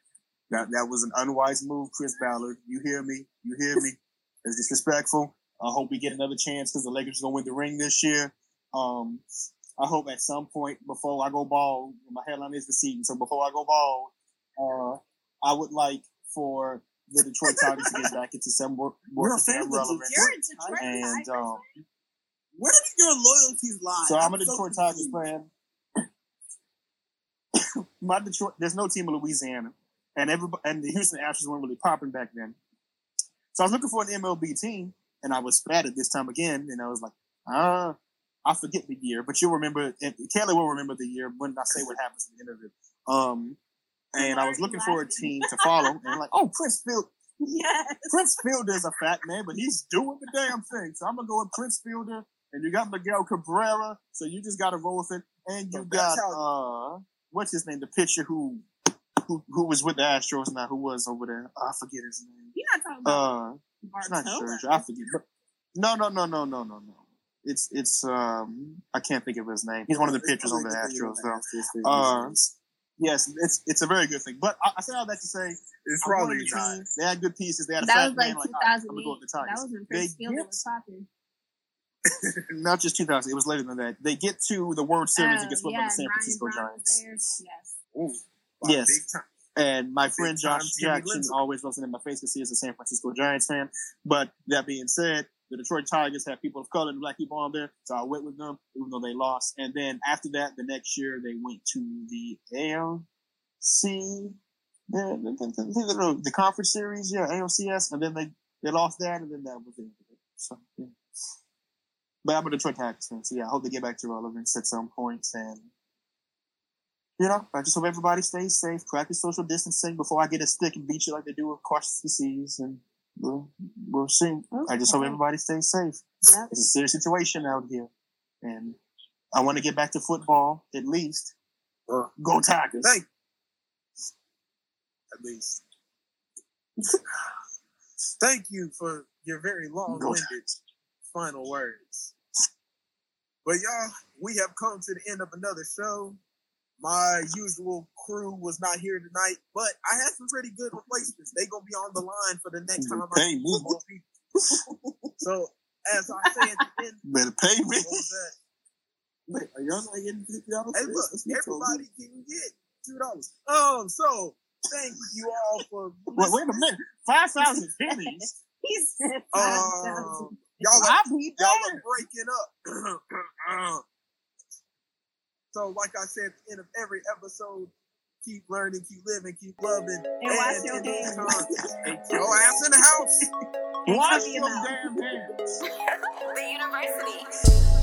D: That that was an unwise move, Chris Ballard. You hear me? You hear me? It's disrespectful. I hope we get another chance because the Lakers are going to win the ring this year. Um, I hope at some point before I go bald, my headline is receding. So before I go bald, uh, I would like for the Detroit Tigers to get back into some work,
H: You're a fan of the
D: And um,
H: Where do your loyalties lie?
D: so I'm a
H: so
D: Detroit Tigers fan. <coughs> My Detroit, there's no team in Louisiana, and everybody and the Houston Astros weren't really popping back then. So I was looking for an MLB team, and I was spattered this time again, and I was like, ah, I forget the year, but you'll remember. And Kelly will remember the year when I say what happens at the end of it. Um, and I was looking for a team to follow, and I'm like, oh, Prince Field.
E: Yes.
D: Prince Fielder's a fat man, but he's doing the damn thing. So I'm gonna go with Prince Fielder, and you got Miguel Cabrera, so you just got to roll with it. And you
B: But
D: got
B: that's
D: uh, what's his name, the pitcher who who who was with the Astros now, who was over there. I forget his name.
E: You're not talking about
D: Uh, it's not
E: Bartolo.
D: I forget. But no, no, no, no, no, no, no. It's it's um, I can't think of his name. He's one of the pitchers on the Astros, though. Uh, Yes, it's it's a very good thing. But I, said I say all that to say,
B: it's
D: I'm
B: probably
D: the
B: not.
D: team. They had good pieces. They had a
E: That
D: fat
E: was like
D: man. Like, all right, I'm gonna
E: 2008.
D: go with the
E: That
D: Tigers.
E: was when
D: They
E: Prince Fielder was popping. <laughs>
D: not just 2000. It was later than that. They get to the World Series and get
E: Uh,
D: swept by
E: yeah,
D: the San
E: Ryan
D: Francisco
E: Braun
D: Giants.
E: Yes.
B: Ooh, wow,
D: Yes.
B: Big time.
D: And my friend
B: time
D: Josh Jackson always rubs it in my face because he is a San Francisco Giants fan. But that being said, the Detroit Tigers have people of color and black people on there, so I went with them, even though they lost. And then after that, the next year they went to the ALC, the, the, the, conference series, yeah, ALCS, and then they, they lost that, and then that was it. So, yeah. But I'm a Detroit Tigers fan, so yeah, I hope they get back to relevance at some point. And you know, I just hope everybody stays safe, practice social distancing before I get a stick and beat you like they do across the seas, and we'll, we'll see. I just hope everybody stays safe.
E: Yep.
D: It's a serious situation out here, and I want to get back to football at least.
B: Uh,
D: Go Tigers!
B: Thank at least. <sighs> Thank you for your very long-winded final words. But y'all, we have come to the end of another show. My usual crew was not here tonight, but I had some pretty good replacements. They gonna be on the line for the next time I
D: Pay
B: see
D: me.
B: people. <laughs> so as I say at the end, <laughs>
D: Better pay me.
B: what was that?
H: Wait, are y'all not getting fifty dollars?
B: Hey, look, everybody can get two dollars. Um, so thank you all for
D: Wait, wait a minute. Five thousand pennies. <laughs>
E: He said
B: Um,
E: 5,000.
B: y'all are,
D: I'll be
B: y'all are breaking up. <clears throat> so, like I said at the end of every episode, keep learning, keep living, keep loving,
E: And wash your
B: in the
E: hands.
B: meantime, your ass in the house.
D: Wash
E: Cover your
D: your
E: mouth.
D: damn hands. <laughs>
J: The university.